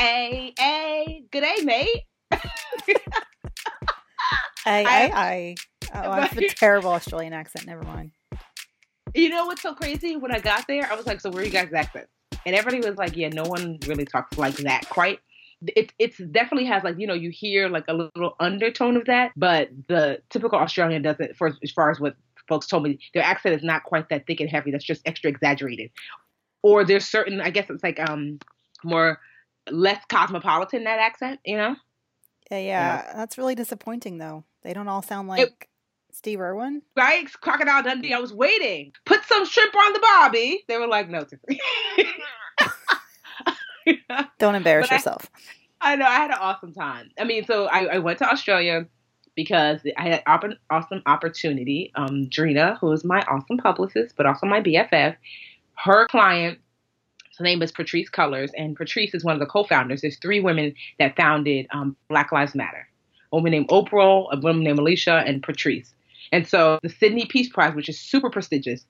Hey, hey. Good day, mate. Hey, hey, hey. Oh, I have a terrible Australian accent. Never mind. You know what's so crazy? When I got there, I was like, "So where are you guys' accents?" And everybody was like, "Yeah, no one really talks like that quite." It it's definitely has like you know you hear like a little undertone of that, but the typical Australian doesn't. For as far as what folks told me, their accent is not quite that thick and heavy. That's just extra exaggerated. Or there's certain, I guess it's like um more less cosmopolitan that accent, you know? Yeah, yeah. That's really disappointing, though. They don't all sound like Steve Irwin. Right? Crocodile Dundee, I was waiting. Put some shrimp on the barbie. They were like, no, Don't embarrass But I- yourself. I know. I had an awesome time. I mean, so I, I went to Australia because I had an awesome opportunity. Um, Drina, who is my awesome publicist, but also my BFF, her client, name is Patrisse Cullors, and Patrisse is one of the co-founders. There's three women that founded um, Black Lives Matter. A woman named Opal, a woman named Alicia, and Patrisse. And so the Sydney Peace Prize, which is super prestigious,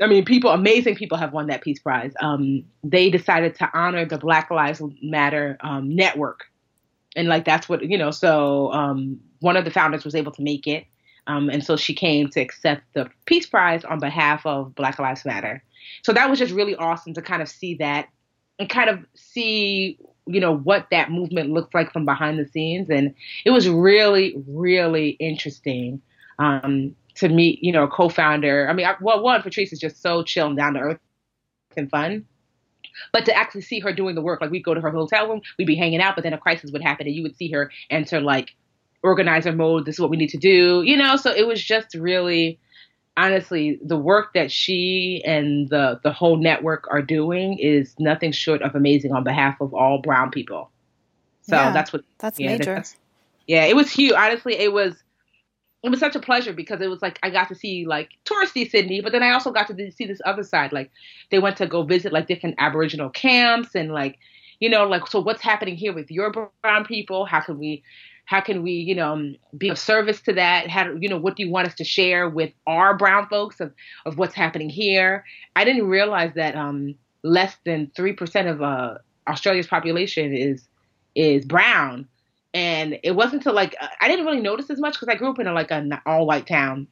I mean, people, amazing people have won that Peace Prize. Um, they decided to honor the Black Lives Matter um, network, and like that's what you know. So um, one of the founders was able to make it, um, and so she came to accept the Peace Prize on behalf of Black Lives Matter. So that was just really awesome to kind of see that and kind of see you know what that movement looks like from behind the scenes, and it was really, really interesting. Um, to meet, you know, a co-founder. I mean, I, well, one, Patrisse is just so chill and down to earth and fun. But to actually see her doing the work, like we'd go to her hotel room, we'd be hanging out, but then a crisis would happen and you would see her enter like organizer mode. This is what we need to do, you know? So it was just really, honestly, the work that she and the, the whole network are doing is nothing short of amazing on behalf of all brown people. So Yeah, that's what, That's yeah, major. that's- yeah, it was huge. Honestly, it was it was such a pleasure because it was like I got to see like touristy Sydney, but then I also got to see this other side. Like they went to go visit like different Aboriginal camps and like you know like so what's happening here with your brown people? How can we how can we you know be of service to that? How do, you know what do you want us to share with our brown folks of of what's happening here? I didn't realize that um less than three percent of uh Australia's population is is brown and it wasn't until like I didn't really notice as much because I grew up in a, like an all white town.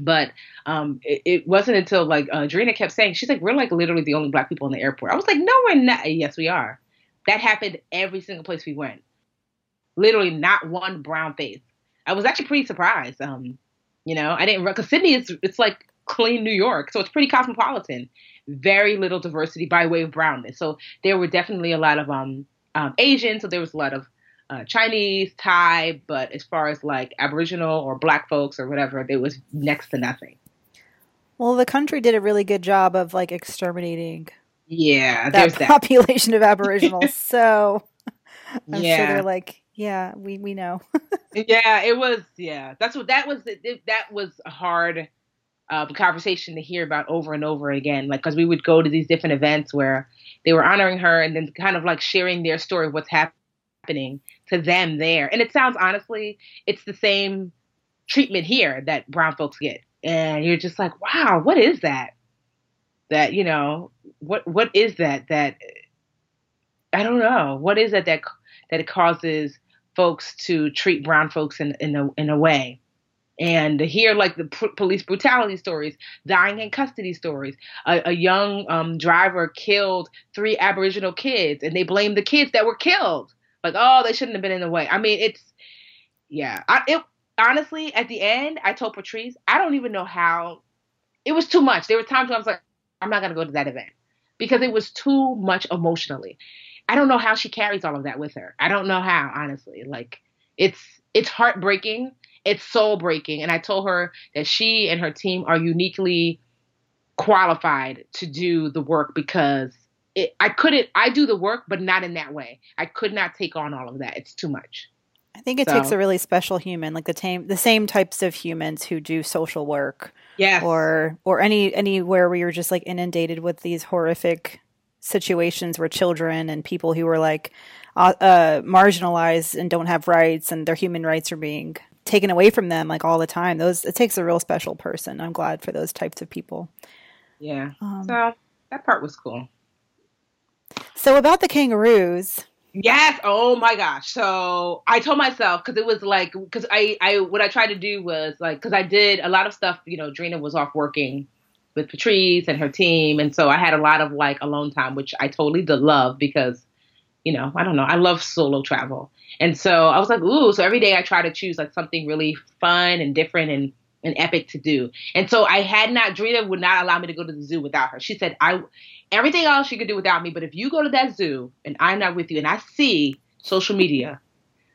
But um, it, it wasn't until like uh, Drina kept saying she's like we're like literally the only black people in the airport. I was like no we're not. Yes we are. That happened every single place we went. Literally not one brown face. I was actually pretty surprised. Um, you know I didn't because Sydney is it's like clean New York, so it's pretty cosmopolitan. Very little diversity by way of brownness. So there were definitely a lot of um, um Asian. So there was a lot of uh, Chinese, Thai, but as far as like Aboriginal or Black folks or whatever, there was next to nothing. Well, the country did a really good job of like exterminating Yeah, that there's that. population of Aboriginals. so I'm sure Yeah. they're like, yeah, we we know. yeah, it was. Yeah, that's what that was. It, that was a hard uh, conversation to hear about over and over again. Like, because we would go to these different events where they were honoring her and then kind of like sharing their story of what's happening to them there. And it sounds honestly, it's the same treatment here that brown folks get, and you're just like, wow, what is that? That you know, what what is that? That I don't know. What is it that that causes folks to treat brown folks in in a in a way, and to hear like the p- police brutality stories, dying in custody stories. A, a young um, driver killed three Aboriginal kids, and they blame the kids that were killed. Like, oh, they shouldn't have been in the way. I mean, it's yeah. I, it honestly at the end, I told Patrisse, I don't even know how. It was too much. There were times when I was like, I'm not gonna go to that event because it was too much emotionally. I don't know how she carries all of that with her. I don't know how, honestly. Like, it's it's heartbreaking it's soul breaking. And I told her that she and her team are uniquely qualified to do the work because it, I couldn't, I do the work, but not in that way. I could not take on all of that. It's too much. I think it so. takes a really special human, like the same the same types of humans who do social work, yes, or or any anywhere where you're just like inundated with these horrific situations where children and people who are like uh, uh, marginalized and don't have rights and their human rights are being taken away from them like all the time. Those it takes a real special person. I'm glad for those types of people. Yeah. Um, so that part was cool. So about the kangaroos. Yes. Oh my gosh. So I told myself because it was like because I I what I tried to do was like because I did a lot of stuff. You know, Drina was off working with Patrisse and her team, and so I had a lot of like alone time, which I totally did love because you know I don't know I love solo travel. And so I was like, ooh, so every day I try to choose like something really fun and different and, and epic to do. And so I had not, Drina would not allow me to go to the zoo without her. She said, I, everything else she could do without me, but if you go to that zoo and I'm not with you and I see social media,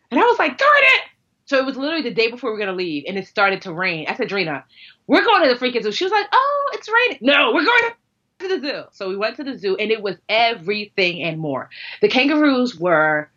and I was like, darn it. So it was literally the day before we were going to leave and it started to rain. I said, Drina, we're going to the freaking zoo. She was like, oh, it's raining. No, we're going to the zoo. So we went to the zoo and it was everything and more. The kangaroos were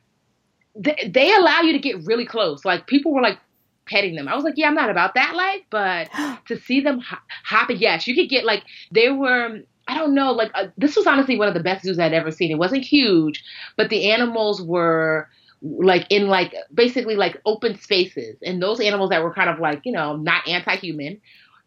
they, they allow you to get really close. Like people were like petting them. I was like, yeah, I'm not about that life, but to see them hopping, yes, you could get like they were. I don't know, like uh, this was honestly one of the best zoos I'd ever seen. It wasn't huge, but the animals were like in like basically like open spaces, and those animals that were kind of like you know not anti-human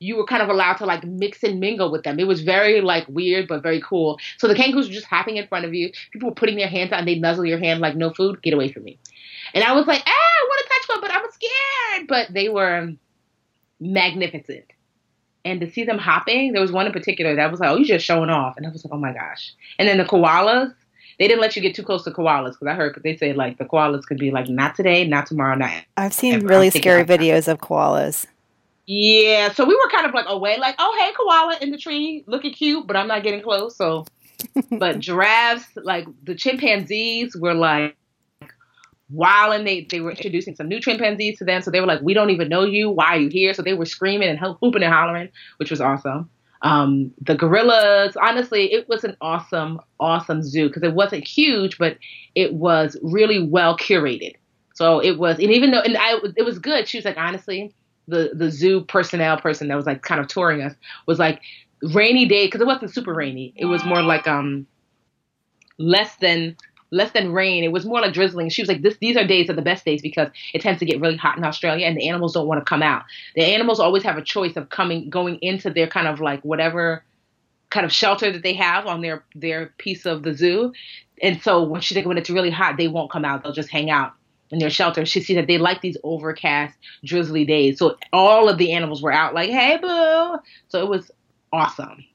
you were kind of allowed to like mix and mingle with them. It was very like weird but very cool. So the kangaroos were just hopping in front of you. People were putting their hands out and they nuzzle your hand like no food, get away from me. And I was like, ah, I want to touch one, but I'm scared. But they were magnificent. And to see them hopping, there was one in particular that was like, oh, you're just showing off. And I was like, oh my gosh. And then the koalas, they didn't let you get too close to koalas because I heard they say like the koalas could be like not today, not tomorrow, not. I've seen ever. really scary videos of koalas. Yeah, so we were kind of like away, like, oh hey, koala in the tree, looking cute, but I'm not getting close. So, but giraffes, like the chimpanzees, were like wild, and they they were introducing some new chimpanzees to them. So they were like, we don't even know you. Why are you here? So they were screaming and hooping and hollering, which was awesome. Um, the gorillas, honestly, it was an awesome, awesome zoo because it wasn't huge, but it was really well curated. So it was, and even though, and I, it was good. She was like, honestly the the zoo personnel person that was like kind of touring us was like rainy day because it wasn't super rainy. It was more like um less than less than rain. It was more like drizzling. She was like, "This these are days are the best days because it tends to get really hot in Australia, and the animals don't want to come out. The animals always have a choice of coming going into their kind of like whatever." kind of shelter that they have on their their piece of the zoo and so when she when it's really hot they won't come out they'll just hang out in their shelter, she see that they like these overcast, drizzly days. So all of the animals were out, like, "Hey, boo!" So it was awesome.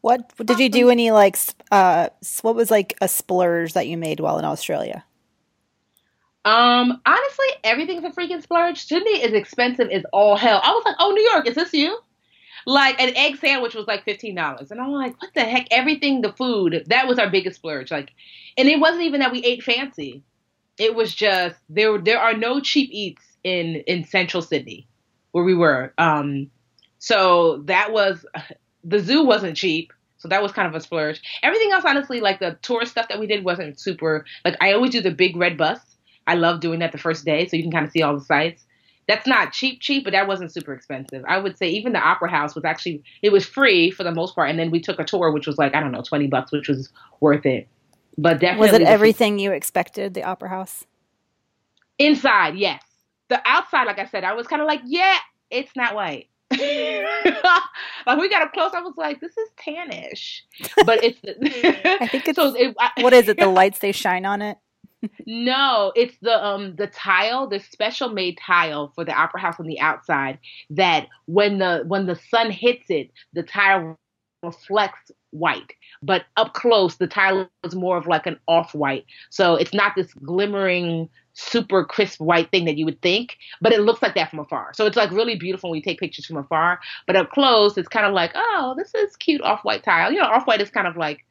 What did you do? Any like, uh, what was like a splurge that you made while in Australia? Um, honestly, everything's a freaking splurge. Sydney is expensive as all hell. I was like, "Oh, New York, is this you?" Like an egg sandwich was like fifteen dollars, and I'm like, "What the heck?" Everything, the food, that was our biggest splurge. Like, and it wasn't even that we ate fancy it was just there. There are no cheap eats in in Central Sydney, where we were. Um, so that was the zoo wasn't cheap. So that was kind of a splurge. Everything else, honestly, like the tourist stuff that we did wasn't super. Like I always do the big red bus. I love doing that the first day, so you can kind of see all the sights. That's not cheap, cheap, but that wasn't super expensive. I would say even the opera house was actually it was free for the most part, and then we took a tour, which was like I don't know, twenty bucks, which was worth it. But definitely, was it everything you expected? The opera house. Inside, yes. The outside, like I said, I was kind of like, yeah, it's not white. like we got up close, I was like, "This is tannish," but it's. I think it's. So it, I, what is it? The lights they shine on it. no, it's the um the tile, the special made tile for the opera house on the outside that when the when the sun hits it, the tile reflects white. But up close, the tile is more of like an off white. So it's not this glimmering, super crisp white thing that you would think, but it looks like that from afar. So it's like really beautiful when you take pictures from afar. But up close, it's kind of like, oh, this is cute off white tile. You know, off white is kind of like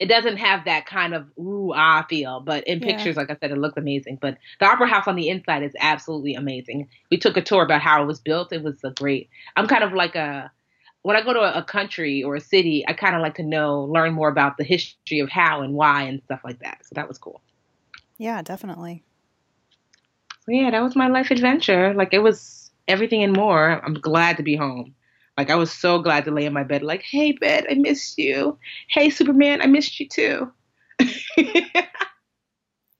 it doesn't have that kind of ooh ah feel. But in yeah. pictures, like I said, it looks amazing. But the opera house on the inside is absolutely amazing. We took a tour about how it was built. It was a great. I'm kind of like a when I go to a, a country or a city, I kind of like to know, learn more about the history of how and why and stuff like that. So that was cool. Yeah, definitely. So yeah, that was my life adventure. Like it was everything and more. I'm glad to be home. Like I was so glad to lay in my bed, like, hey bed, I missed you. Hey Superman, I missed you too.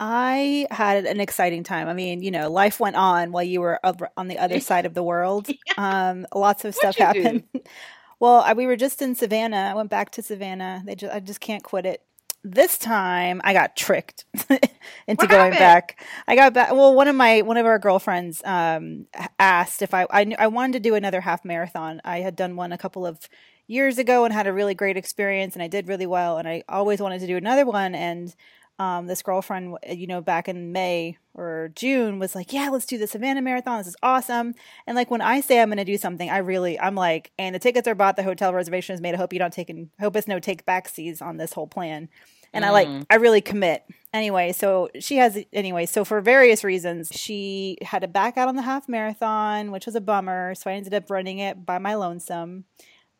I had an exciting time. I mean, you know, life went on while you were on the other side of the world. Um, lots of stuff happened. well, I, we were just in Savannah. I went back to Savannah. They just, I just can't quit it this time I got tricked into what going happened? back. I got back. Well, one of my one of our girlfriends um, asked if I I, knew, I wanted to do another half marathon. I had done one a couple of years ago and had a really great experience, and I did really well. And I always wanted to do another one. And um, this girlfriend, you know, back in May or June was like, yeah, let's do the Savannah Marathon. This is awesome. And like when I say I'm going to do something, I really, I'm like, and the tickets are bought, the hotel reservation is made. I hope you don't take, in, hope it's no take backsies on this whole plan. And mm. I like, mm. I really commit. Anyway, so she has, anyway, so for various reasons, she had to back out on the half marathon, which was a bummer. So I ended up running it by my lonesome.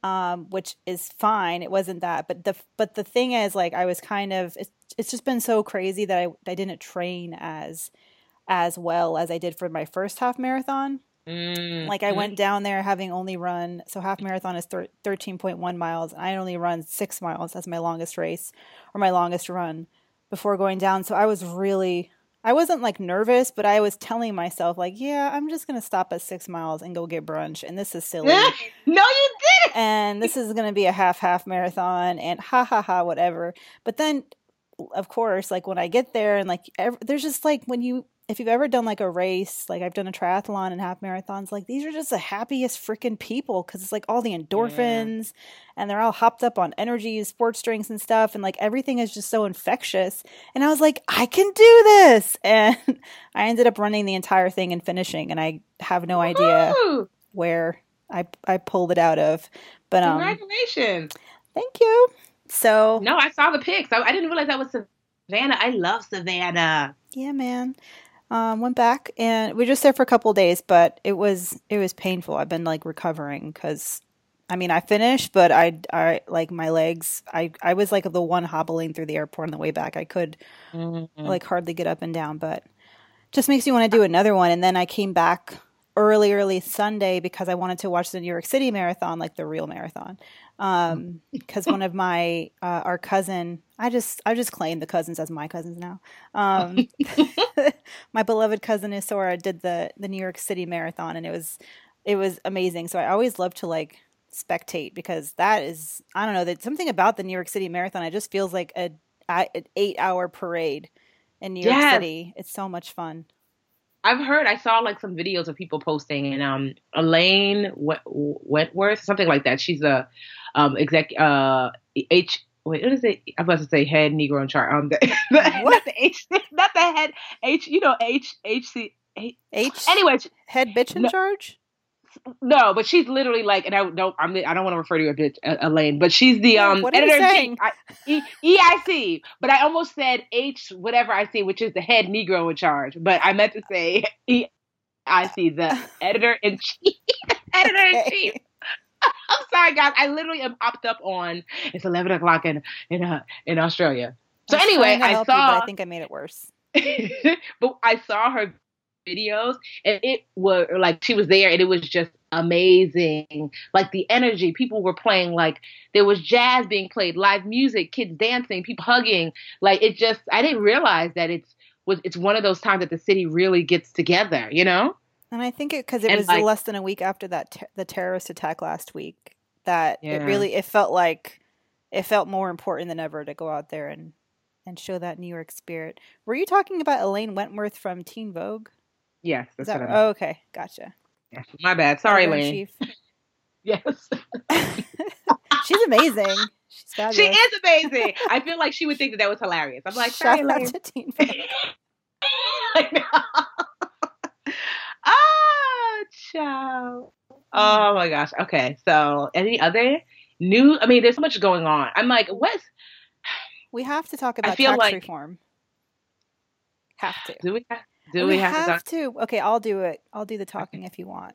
Um, which is fine. It wasn't that, but the but the thing is, like, I was kind of it's, it's just been so crazy that I I didn't train as as well as I did for my first half marathon. Mm-hmm. Like I went down there having only run so half marathon is thir- 13.1 miles and I only run 6 miles as my longest race or my longest run before going down. So I was really I wasn't like nervous, but I was telling myself like, yeah, I'm just going to stop at 6 miles and go get brunch and this is silly. no, you didn't. And this is going to be a half half marathon and ha ha ha whatever. But then of course, like when I get there and like ev- there's just like when you if you've ever done like a race, like I've done a triathlon and half marathons, like these are just the happiest freaking people because it's like all the endorphins yeah. and they're all hopped up on energy, sports drinks and stuff. And like everything is just so infectious. And I was like, I can do this. And I ended up running the entire thing and finishing. And I have no idea where I, I pulled it out of. But um, congratulations. Thank you. So no, I saw the pics. I, I didn't realize that was Savannah. I love Savannah. Yeah, man. Um, went back and we were just there for a couple days, but it was it was painful. I've been like recovering because I mean I finished, but I I like my legs. I I was like the one hobbling through the airport on the way back. I could mm-hmm. like hardly get up and down, but just makes me want to do another one. And then I came back early early Sunday because I wanted to watch the New York City marathon, like the real marathon um because one of my uh, our cousin i just i just claim the cousins as my cousins now. Um my beloved cousin isora did the the new york city marathon and it was it was amazing. So i always love to like spectate because that is i don't know that something about the new york city marathon it just feels like a, a an eight hour parade in new york yes. city. It's so much fun I've heard I saw like some videos of people posting and um Elaine Welteroth something like that. She's a um, exec uh, H. Wait, what is it? I'm about to say head Negro in chart. Um, the, the, not the H, not the head H. You know H H C H. H anyway, head bitch in no, charge. No, but she's literally like, and I don't, I'm, I don't want to refer to her bitch, Elaine, but she's the um what editor in chief, EIC. But I almost said H whatever I see, which is the head Negro in charge. But I meant to say EIC, the editor in chief, editor in chief. I'm sorry, guys. I literally am popped up on. It's 11 o'clock in in uh, in Australia. So anyway, I saw. You, I think I made it worse. but I saw her videos, and it was like she was there, and it was just amazing. Like the energy, people were playing. Like there was jazz being played, live music, kids dancing, people hugging. Like it just. I didn't realize that it's was it's one of those times that the city really gets together. You know. And I think it because it and was like, less than a week after that ter- the terrorist attack last week that yeah. it really it felt like it felt more important than ever to go out there and and show that New York spirit. Were you talking about Elaine Welteroth from Teen Vogue? Yes, that's that what I meant. oh, okay, gotcha. Yeah, my bad. Sorry, Editor-in-Chief. Lane. Yes. She's amazing. She's fabulous. she is amazing. I feel like she would think that that was hilarious. I'm like, Shout sorry, out Lane. to Teen Vogue. I know. ah, ciao. Oh my gosh. Okay. So, any other new? I mean, there's so much going on. I'm like, what's We have to talk I about feel tax like- reform. Have to. do we have, do we, have, to talk? to? Okay, I'll do it. I'll do the talking if you want.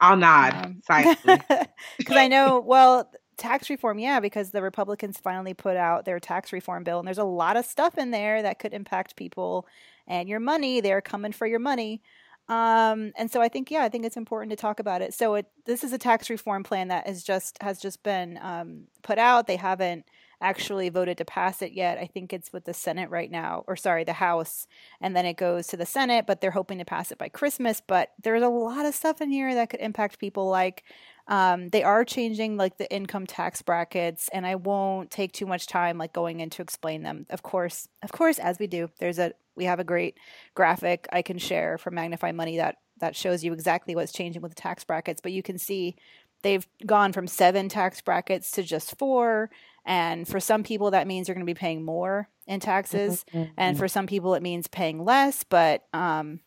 I'll nod Um, silently. Because I know, well, tax reform, yeah, because the Republicans finally put out their tax reform bill, and there's a lot of stuff in there that could impact people and your money. They're coming for your money. Um, and so I think, yeah, I think it's important to talk about it. So it, this is a tax reform plan that is just has just been um, put out. They haven't actually voted to pass it yet. I think it's with the Senate right now, or sorry, the House, and then it goes to the Senate. But they're hoping to pass it by Christmas. But there's a lot of stuff in here that could impact people, like um, they are changing like the income tax brackets, and I won't take too much time like going in to explain them. Of course, of course, as we do, there's a we have a great graphic I can share from Magnify Money that that shows you exactly what's changing with the tax brackets. But you can see they've gone from seven tax brackets to just four, and for some people that means you're going to be paying more in taxes, and for some people it means paying less. But um,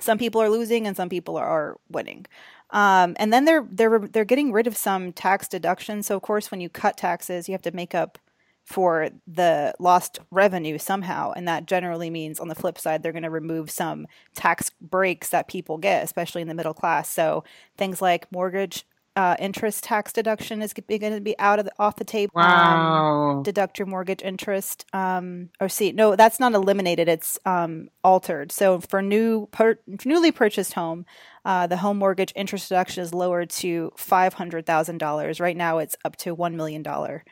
some people are losing and some people are winning. Um, and then they're they're they're getting rid of some tax deductions. So of course, when you cut taxes, you have to make up for the lost revenue somehow, and that generally means on the flip side, they're going to remove some tax breaks that people get, especially in the middle class. So things like mortgage uh, interest tax deduction is going to be out of the, off the table. Um, wow. deduct your mortgage interest um or see no that's not eliminated it's um altered so for new per, newly purchased home uh the home mortgage interest deduction is lowered to $500,000 right now it's up to 1 million dollar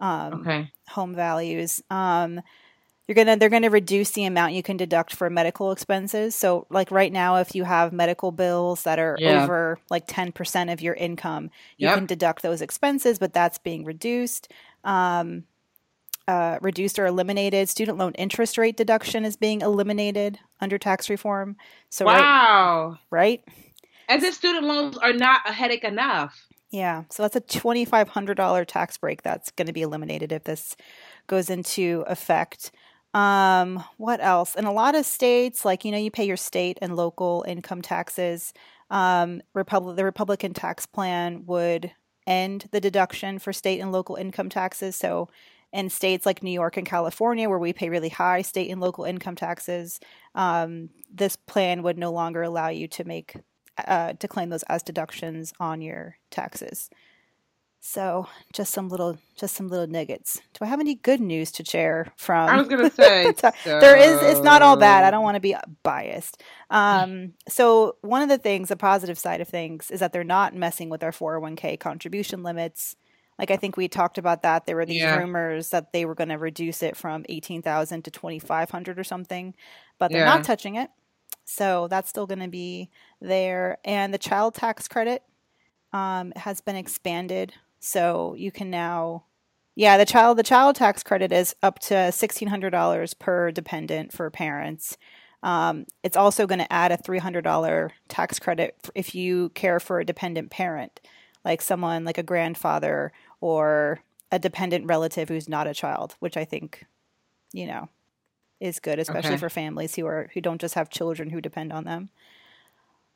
um okay. home values um you're gonna they're gonna reduce the amount you can deduct for medical expenses so like right now if you have medical bills that are Yeah. over like 10% of your income you Yep. can deduct those expenses but that's being reduced um, uh, reduced or eliminated student loan interest rate deduction is being eliminated under tax reform so right, Wow. right As if student loans are not a headache enough. Yeah, so that's a twenty-five hundred dollar tax break that's going to be eliminated if this goes into effect. Um, what else? In a lot of states, like you know, you pay your state and local income taxes. Um, Republic, the Republican tax plan would end the deduction for state and local income taxes. So, in states like New York and California, where we pay really high state and local income taxes, um, this plan would no longer allow you to make uh, to claim those as deductions on your taxes. So, just some little, just some little nuggets. Do I have any good news to share from? I was gonna say there is. It's not all bad. I don't want to be biased. Um, so one of the things, the positive side of things, is that they're not messing with our 401k contribution limits. Like I think we talked about that. There were these Yeah. rumors that they were going to reduce it from 18,000 to 2,500 or something, but they're Yeah. not touching it. So that's still going to be there. And the child tax credit um, has been expanded, so you can now, yeah, the child the child tax credit is up to sixteen hundred dollars per dependent for parents. Um, it's also going to add a three hundred dollar tax credit if you care for a dependent parent, like someone like a grandfather or a dependent relative who's not a child, which I think, you know, is good, especially Okay. for families who are who don't just have children who depend on them.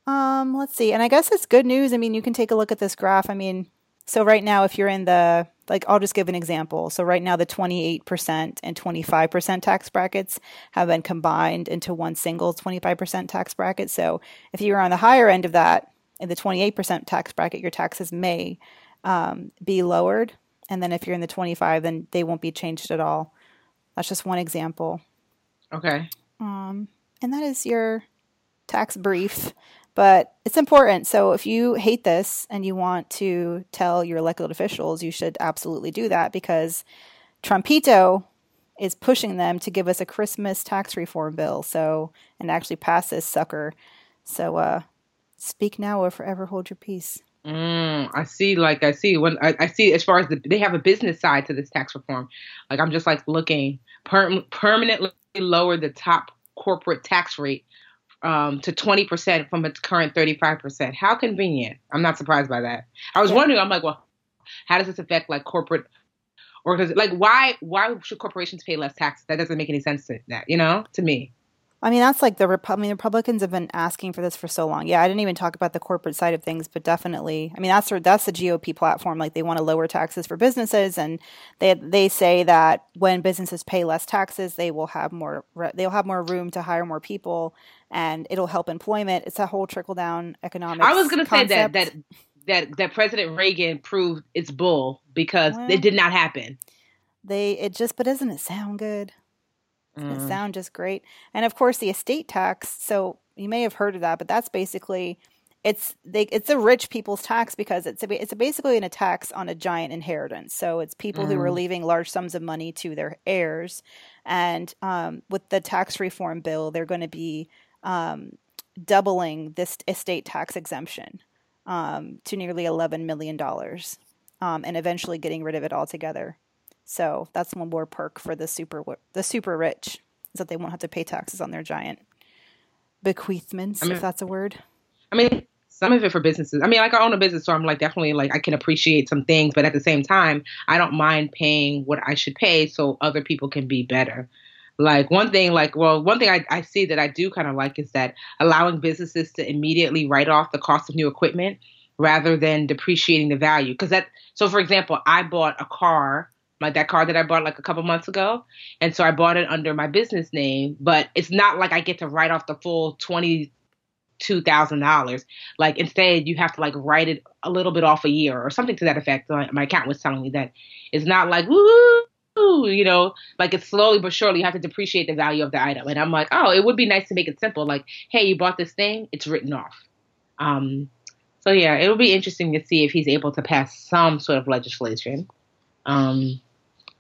Um, let's see. And I guess it's good news. I mean, you can take a look at this graph. I mean, so right now if you're in the like I'll just give an example. So right now the 28% and 25% tax brackets have been combined into one single 25% tax bracket. So if you're on the higher end of that, in the 28% tax bracket, your taxes may um, be lowered. And then if you're in the 25, then they won't be changed at all. That's just one example. Okay. Um, and that is your tax brief. But it's important. So if you hate this and you want to tell your elected officials, you should absolutely do that because Trumpito is pushing them to give us a Christmas tax reform bill. So and actually pass this sucker. So uh, speak now or forever hold your peace. Mm, I see. Like I see when I, I see as far as the, they have a business side to this tax reform. Like I'm just like looking per, permanently lower the top corporate tax rate um, to 20% from its current 35%. How convenient. I'm not surprised by that. I was yeah. wondering, I'm like, well, how does this affect like corporate organizations? Like, why why should corporations pay less taxes? That doesn't make any sense to that, you know, to me. I mean, that's like the Rep- I mean, Republicans have been asking for this for so long. Yeah, I didn't even talk about the corporate side of things, but definitely, I mean, that's that's the GOP platform. Like they want to lower taxes for businesses, and they they say that when businesses pay less taxes, they will have more they'll have more room to hire more people, and it'll help employment. It's a whole trickle down economics. I was going to say that that that that President Reagan proved it's bull because well, it did not happen. They it just, but doesn't it sound good? Mm. It sound just great. And of course, the estate tax. So you may have heard of that, but that's basically it's they it's a rich people's tax because it's a, it's a basically an tax on a giant inheritance. So it's people mm. who are mm. leaving large sums of money to their heirs, and um, with the tax reform bill, they're going to be um, doubling this estate tax exemption um, to nearly eleven million dollars, um, and eventually getting rid of it altogether. So that's one more perk for the super the super rich is that they won't have to pay taxes on their giant bequeathments, I mean, if that's a word. I mean, some of it for businesses. I mean, like I own a business, so I'm like definitely like I can appreciate some things, but at the same time, I don't mind paying what I should pay so other people can be better. Like one thing, like well, one thing I, I see that I do kind of like is that allowing businesses to immediately write off the cost of new equipment rather than depreciating the value. Because that, so for example, I bought a car my that car that I bought like a couple months ago, and so I bought it under my business name. But it's not like I get to write off the full twenty two thousand dollars. Like instead, you have to like write it a little bit off a year or something to that effect. My, my account was telling me that it's not like woo. You know, like it's slowly but surely you have to depreciate the value of the item. And I'm like, oh, it would be nice to make it simple. Like, hey, you bought this thing, it's written off. Um, so yeah, it will be interesting to see if he's able to pass some sort of legislation. Um,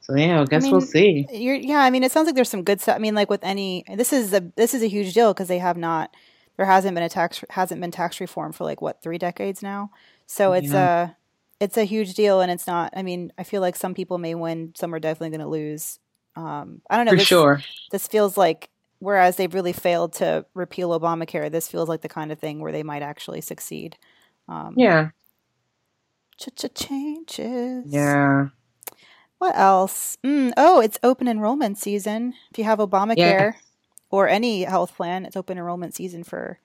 so yeah, I guess I mean, we'll see. yeah, I mean, it sounds like there's some good stuff. I mean, like with any, this is a this is a huge deal because they have not, there hasn't been a tax hasn't been tax reform for like what three decades now. So it's yeah. a it's a huge deal, and it's not. I mean, I feel like some people may win, some are definitely going to lose. Um, I don't know. For this, sure. This feels like whereas they've really failed to repeal Obamacare, this feels like the kind of thing where they might actually succeed. Um, yeah. Changes. Yeah. What else? Mm, oh, it's open enrollment season. If you have Obamacare yeah. or any health plan, it's open enrollment season for.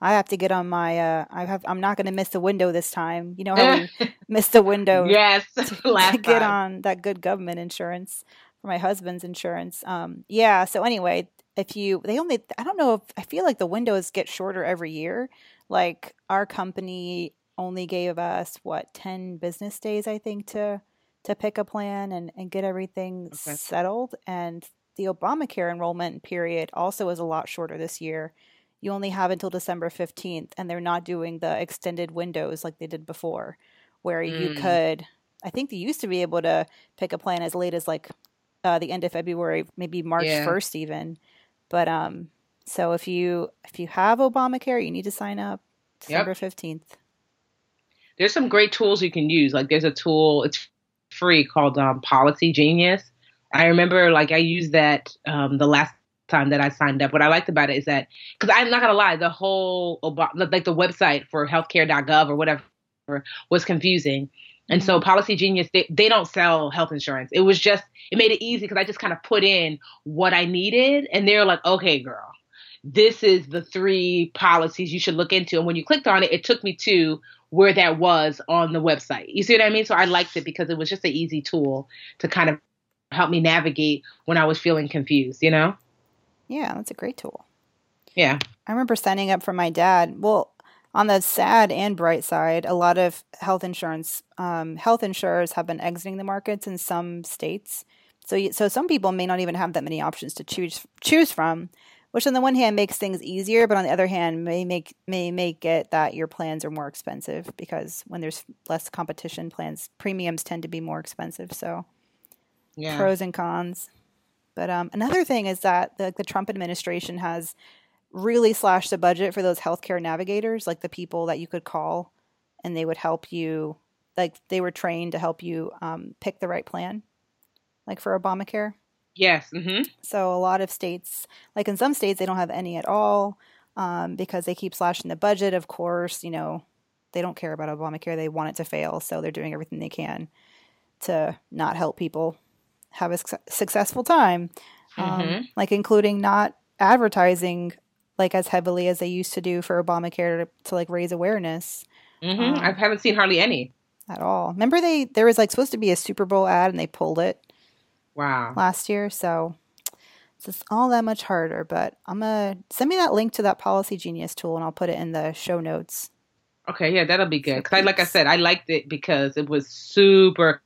I have to get on my. Uh, I have. I'm not going to miss the window this time. You know how we missed the window. Yes, to, to get on that good government insurance for my husband's insurance. Um, yeah. So anyway, if you, they only. I don't know if I feel like the windows get shorter every year. Like our company only gave us what ten business days, I think, to to pick a plan and, and get everything okay. settled. And the Obamacare enrollment period also is a lot shorter this year. You only have until December 15th, and they're not doing the extended windows like they did before, where mm. you could, I think they used to be able to pick a plan as late as like uh, the end of February, maybe March yeah. 1st even. But um, so if you if you have Obamacare, you need to sign up December yep. 15th. There's some great tools you can use. Like there's a tool, it's free called um, Policy Genius. I remember like I used that um, the last time that I signed up. What I liked about it is that because I'm not gonna lie, the whole like the website for healthcare.gov or whatever was confusing. And so mm-hmm. Policy Genius, they, they don't sell health insurance. It was just, it made it easy because I just kind of put in what I needed. And they're like, okay, girl, this is the three policies you should look into. And when you clicked on it, it took me to where that was on the website. You see what I mean? So I liked it because it was just an easy tool to kind of help me navigate when I was feeling confused, you know? Yeah, that's a great tool. Yeah. I remember signing up for my dad. Well, on the sad and bright side, a lot of health insurance, um, health insurers have been exiting the markets in some states. So, so some people may not even have that many options to choose choose from which on the one hand makes things easier, but on the other hand may make may make it that your plans are more expensive because when there's less competition, plans premiums tend to be more expensive. So, yeah. pros and cons. But um, another thing is that the, the Trump administration has really slashed the budget for those healthcare navigators, like the people that you could call and they would help you like they were trained to help you um, pick the right plan like for obamacare yes mm-hmm. so a lot of states like in some states they don't have any at all um, because they keep slashing the budget of course you know they don't care about obamacare they want it to fail so they're doing everything they can to not help people have a su- successful time um, Mm-hmm. like including not advertising like as heavily as they used to do for Obamacare to, to like raise awareness Mm-hmm. Um, I haven't seen hardly any. at all. Remember they there was like supposed to be a Super Bowl ad and they pulled it Wow. last year, so it's just all that much harder. But I'm gonna send me that link to that Policy Genius tool and I'll put it in the show notes. Okay, yeah, that'll be good. Because I, like I said, I liked it because it was super.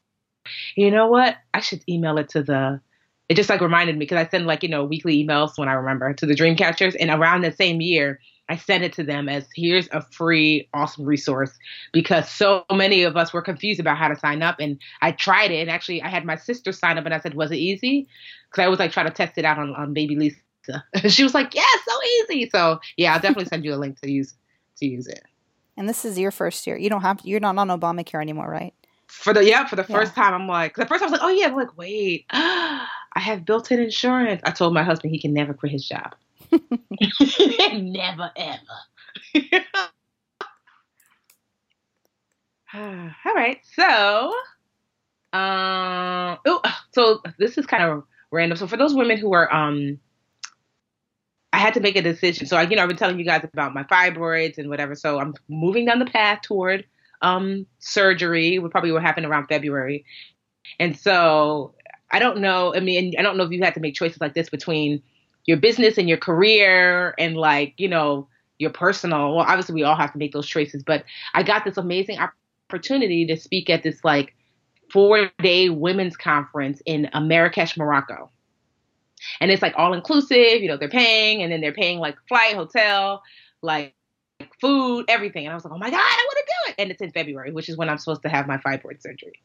You know what? I should email it to the. It just like reminded me because I send like you know weekly emails when I remember to the dream catchers, and around the same year I sent it to them as here's a free awesome resource because so many of us were confused about how to sign up, and I tried it. And actually, I had my sister sign up, and I said, "Was it easy?" Because I was like trying to test it out on on baby Lisa. she was like, "Yeah, so easy." So yeah, I'll definitely send you a link to use to use it. And this is your first year. You don't have you're not on Obamacare anymore, right? for the yeah for the Yeah. first time i'm like at first i was like oh yeah I'm like wait i have built-in insurance i told my husband he can never quit his job never ever all right so um so this is kind of random so for those women who are um I had to make a decision. So I, you know, I've been telling you guys about my fibroids and whatever. So I'm moving down the path toward um, surgery. Would probably will happen around February. And so I don't know. I mean, I don't know if you had to make choices like this between your business and your career and like, you know, your personal. Well, obviously we all have to make those choices, but I got this amazing opportunity to speak at this like four day women's conference in Marrakesh, Morocco. And it's like all inclusive, you know, they're paying and then they're paying like flight, hotel, like food, everything. And I was like, oh my God, I want to do it. And it's in February, which is when I'm supposed to have my fibroid surgery.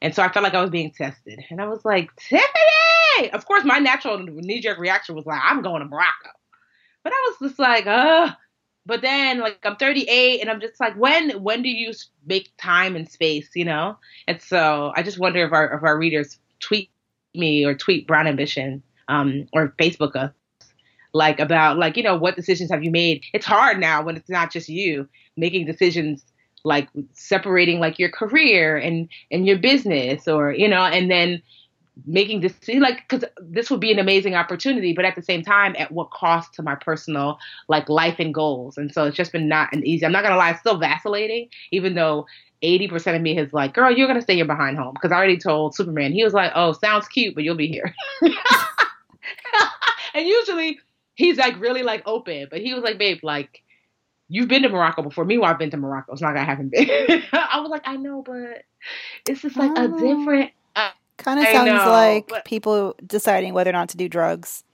And so I felt like I was being tested. And I was like, Tiffany! Of course, my natural knee jerk reaction was like, I'm going to Morocco. But I was just like, uh, but then like I'm 38 and I'm just like, when when do you make time and space, you know? And so I just wonder if our if our readers tweet me or tweet Brown Ambition um, or Facebook us like about like you know what decisions have you made it's hard now when it's not just you making decisions like separating like your career and and your business or you know and then making this like because this would be an amazing opportunity but at the same time at what cost to my personal like life and goals. And so it's just been not an easy i'm not gonna lie it's still vacillating even though 80% of me is like girl you're gonna stay here behind home. Because i already told superman he was like oh sounds cute but you'll be here. And usually he's like really like open, but he was like, babe, like you've been to Morocco before. Meanwhile, I've been to Morocco. It's not like I haven't been. I was like, I know, but it's just like Oh. a different. Uh, Kind of sounds know, like but- people deciding whether or not to do drugs.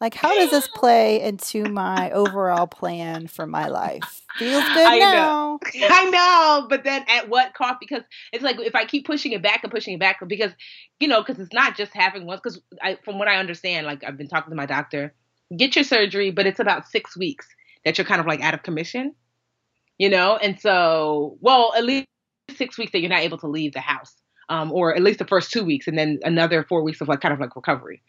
Like, how does this play into my overall plan for my life? Feels good I now. I know, but then at what cost? Because it's like if I keep pushing it back and pushing it back, because you know, because it's not just having one. Because I, from what I understand, like I've been talking to my doctor, get your surgery, but it's about six weeks that you're kind of like out of commission, you know, and so well, at least six weeks that you're not able to leave the house, um, or at least the first two weeks, and then another four weeks of like kind of like recovery.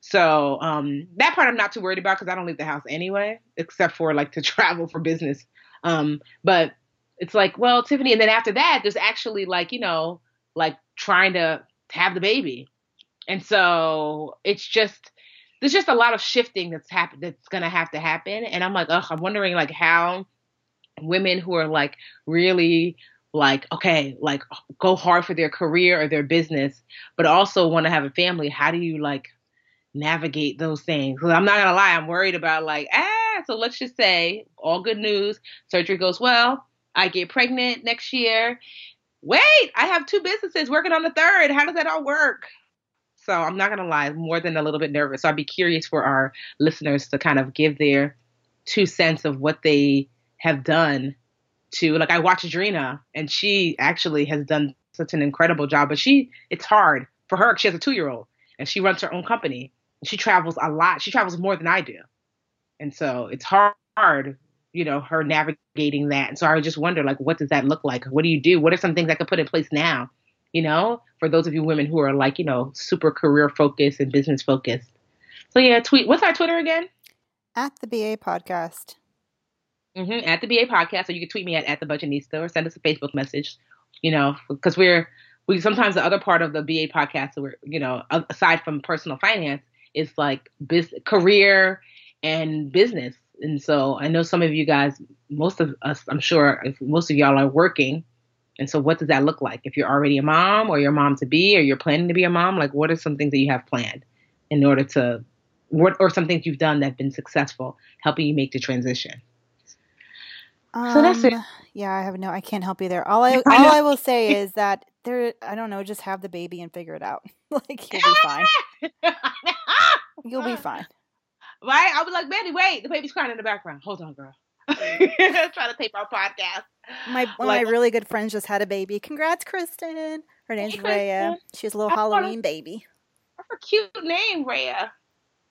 So um, that part I'm not too worried about because I don't leave the house anyway, except for like to travel for business. Um, but it's like, well, Tiffany, and then after that, there's actually like, you know, like trying to have the baby. And so it's just there's just a lot of shifting that's happen that's gonna have to happen. And I'm like, ugh, I'm wondering like how women who are like really like, okay, like go hard for their career or their business, but also want to have a family, how do you like navigate those things? Because I'm not gonna lie, I'm worried about like, ah, so let's just say all good news, surgery goes well, I get pregnant next year. Wait, I have two businesses working on the third. How does that all work? So I'm not gonna lie, more than a little bit nervous. So I'd be curious for our listeners to kind of give their two cents of what they have done to like I watch Adrena and she actually has done such an incredible job, but she it's hard for her. She has a two year old and she runs her own company. She travels a lot. She travels more than I do. And so it's hard you know, her navigating that. And so I just wonder, like, what does that look like? What do you do? What are some things I could put in place now? You know, for those of you women who are like, you know, super career focused and business focused. So yeah, tweet. What's our Twitter again? At the BA podcast. Mm-hmm, at the BA podcast, or you can tweet me at at the Budgetnista or send us a Facebook message. You know, because we're we sometimes the other part of the BA podcast, we're you know, aside from personal finance, is like business, career, and business. And so I know some of you guys, most of us, I'm sure, most of y'all are working. And so, what does that look like? If you're already a mom, or your mom to be, or you're planning to be a mom, like what are some things that you have planned in order to, what or some things you've done that have been successful, helping you make the transition? Um, so that's it. Um, yeah, I have no. I can't help you there. All I all I will say is that there. I don't know. Just have the baby and figure it out. like you'll be fine. you'll be fine. Right? I was like, Betty, wait, the baby's crying in the background. Hold on, girl. Trying to tape our podcast. My one like, of my really good friends just had a baby. Congrats, Kristen. Her name's hey, Rhea. She has a little I Halloween baby. That's a cute name, Rhea.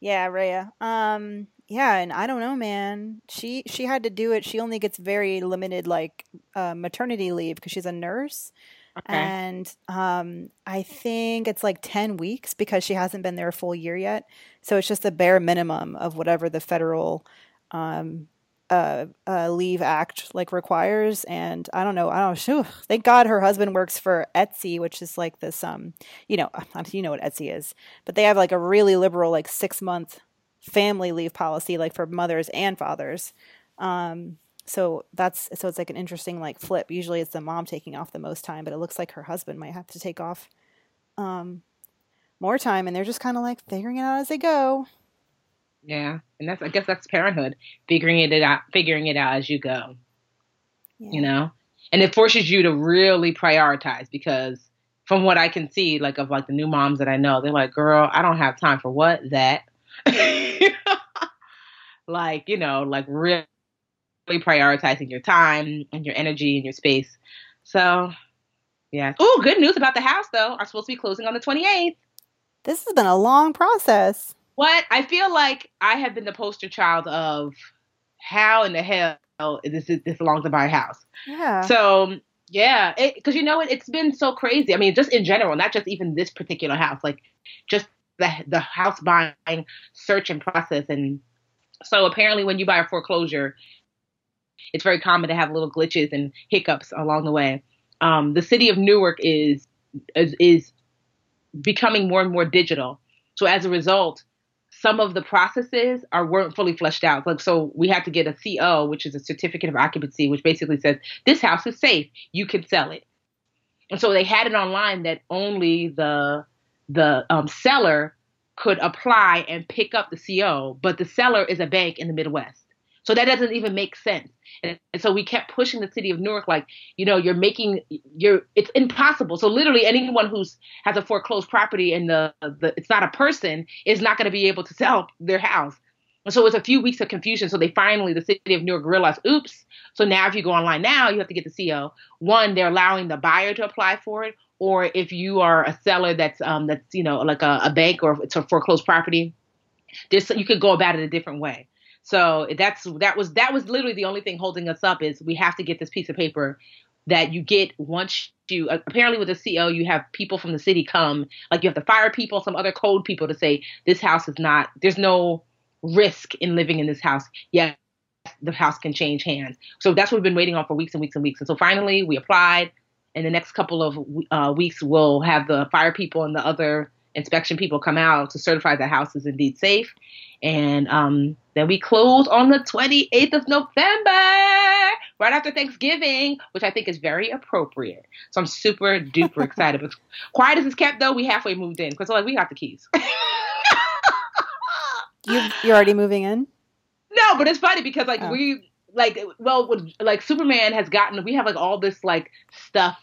Yeah, Rhea. Um, yeah, and I don't know, man. She she had to do it. She only gets very limited like uh, maternity leave because she's a nurse. Okay. And um, I think it's like 10 weeks because she hasn't been there a full year yet. So it's just the bare minimum of whatever the federal um, uh, uh, leave act like requires. And I don't know. I don't know. Thank God her husband works for Etsy, which is like this, um, you know, you know what Etsy is, but they have like a really liberal, like six month family leave policy, like for mothers and fathers. Um, so that's so it's like an interesting like flip. Usually it's the mom taking off the most time, but it looks like her husband might have to take off um, more time, and they're just kind of like figuring it out as they go. Yeah, and that's I guess that's parenthood, figuring it out, figuring it out as you go. Yeah. You know, and it forces you to really prioritize because from what I can see, like of like the new moms that I know, they're like, "Girl, I don't have time for what that." like you know, like really prioritizing your time and your energy and your space. So, yeah. Oh, good news about the house though. Are supposed to be closing on the 28th. This has been a long process. What? I feel like I have been the poster child of how in the hell is this this long to buy a house. Yeah. So yeah, because you know it, it's been so crazy. I mean, just in general, not just even this particular house, like just the the house buying search and process. And so apparently, when you buy a foreclosure, it's very common to have little glitches and hiccups along the way. Um, the city of Newark is, is is becoming more and more digital. So as a result, some of the processes are weren't fully fleshed out. Like so, we had to get a CO, which is a certificate of occupancy, which basically says this house is safe, you can sell it. And so they had it online that only the the um, seller could apply and pick up the CO, but the seller is a bank in the Midwest. So that doesn't even make sense. And, and, so we kept pushing the city of Newark, like, you know, you're making you're it's impossible. So literally anyone who's has a foreclosed property and the, the it's not a person is not going to be able to sell their house. And so it's a few weeks of confusion. So they finally, the city of Newark realized, oops. So now if you go online now, you have to get the CO. One, they're allowing the buyer to apply for it, or if you are a seller that's um that's you know like a, a bank or it's a foreclosed property, this you could go about it a different way. So that's that was that was literally the only thing holding us up is we have to get this piece of paper that you get once you apparently with the CO you have people from the city come like you have to fire people some other code people to say this house is not there's no risk in living in this house. Yes the house can change hands. So that's what we've been waiting on for weeks and weeks and weeks. And so finally we applied in the next couple of uh, weeks we'll have the fire people and the other inspection people come out to certify the house is indeed safe and um, then we close on the 28th of November, right after Thanksgiving, which I think is very appropriate. So I'm super duper excited. But quiet as it's kept, though, we halfway moved in because like we got the keys. you you're already moving in? No, but it's funny because like oh. we like well like Superman has gotten we have like all this like stuff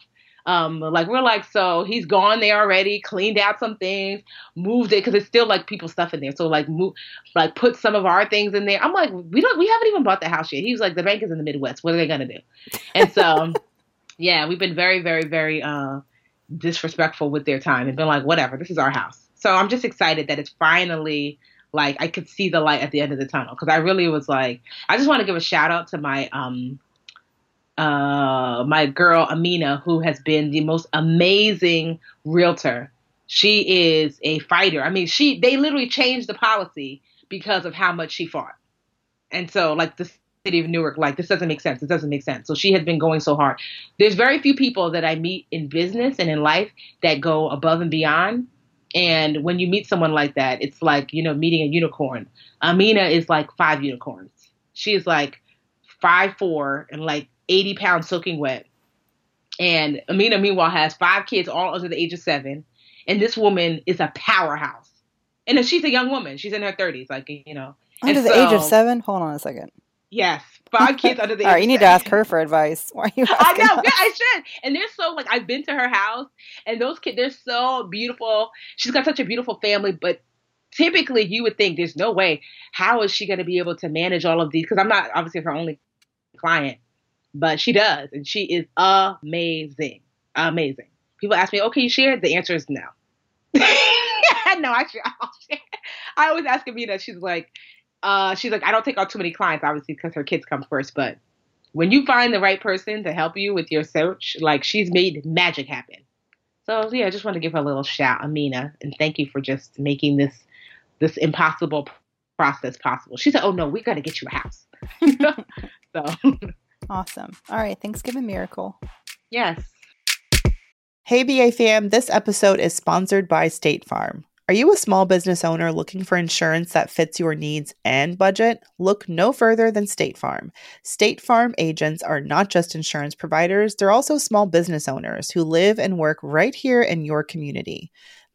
um, like we're like, so he's gone there already, cleaned out some things, moved it because it's still like people stuff in there. So like move, like put some of our things in there. I'm like, we don't, we haven't even bought the house yet. He was like, the bank is in the Midwest. What are they gonna do? And so, yeah, we've been very, very, very uh, disrespectful with their time and been like, whatever, this is our house. So I'm just excited that it's finally like I could see the light at the end of the tunnel because I really was like, I just want to give a shout out to my um uh my girl Amina who has been the most amazing realtor. She is a fighter. I mean, she they literally changed the policy because of how much she fought. And so like the city of Newark, like this doesn't make sense. It doesn't make sense. So she has been going so hard. There's very few people that I meet in business and in life that go above and beyond. And when you meet someone like that, it's like, you know, meeting a unicorn. Amina is like five unicorns. She is like five four and like 80 pounds soaking wet. And Amina, meanwhile, has five kids all under the age of seven. And this woman is a powerhouse. And she's a young woman. She's in her 30s, like, you know. Under And the age of seven? Hold on a second. Yes, five kids under the age All right, you need to ask her for advice. Why are you I know, us? yeah, I should. And they're so like I've been to her house, and those kids they're so beautiful. She's got such a beautiful family, but typically you would think there's no way how is she going to be able to manage all of these? Because I'm not obviously her only client, but she does, and she is amazing, amazing. People ask me, "Okay, you share?" The answer is no. no, I share. I always ask Amina. She's like, uh, she's like, I don't take on too many clients, obviously, because her kids come first, but when you find the right person to help you with your search, like she's made magic happen. So yeah, I just want to give her a little shout, Amina, and thank you for just making this this impossible process possible. She said, "Oh no, we got to get you a house." so Awesome. All right, Thanksgiving miracle. yes, Hey, BA fam, this episode is sponsored by State Farm. Are you a small business owner looking for insurance that fits your needs and budget? Look no further than State Farm. State Farm agents are not just insurance providers, they're also small business owners who live and work right here in your community.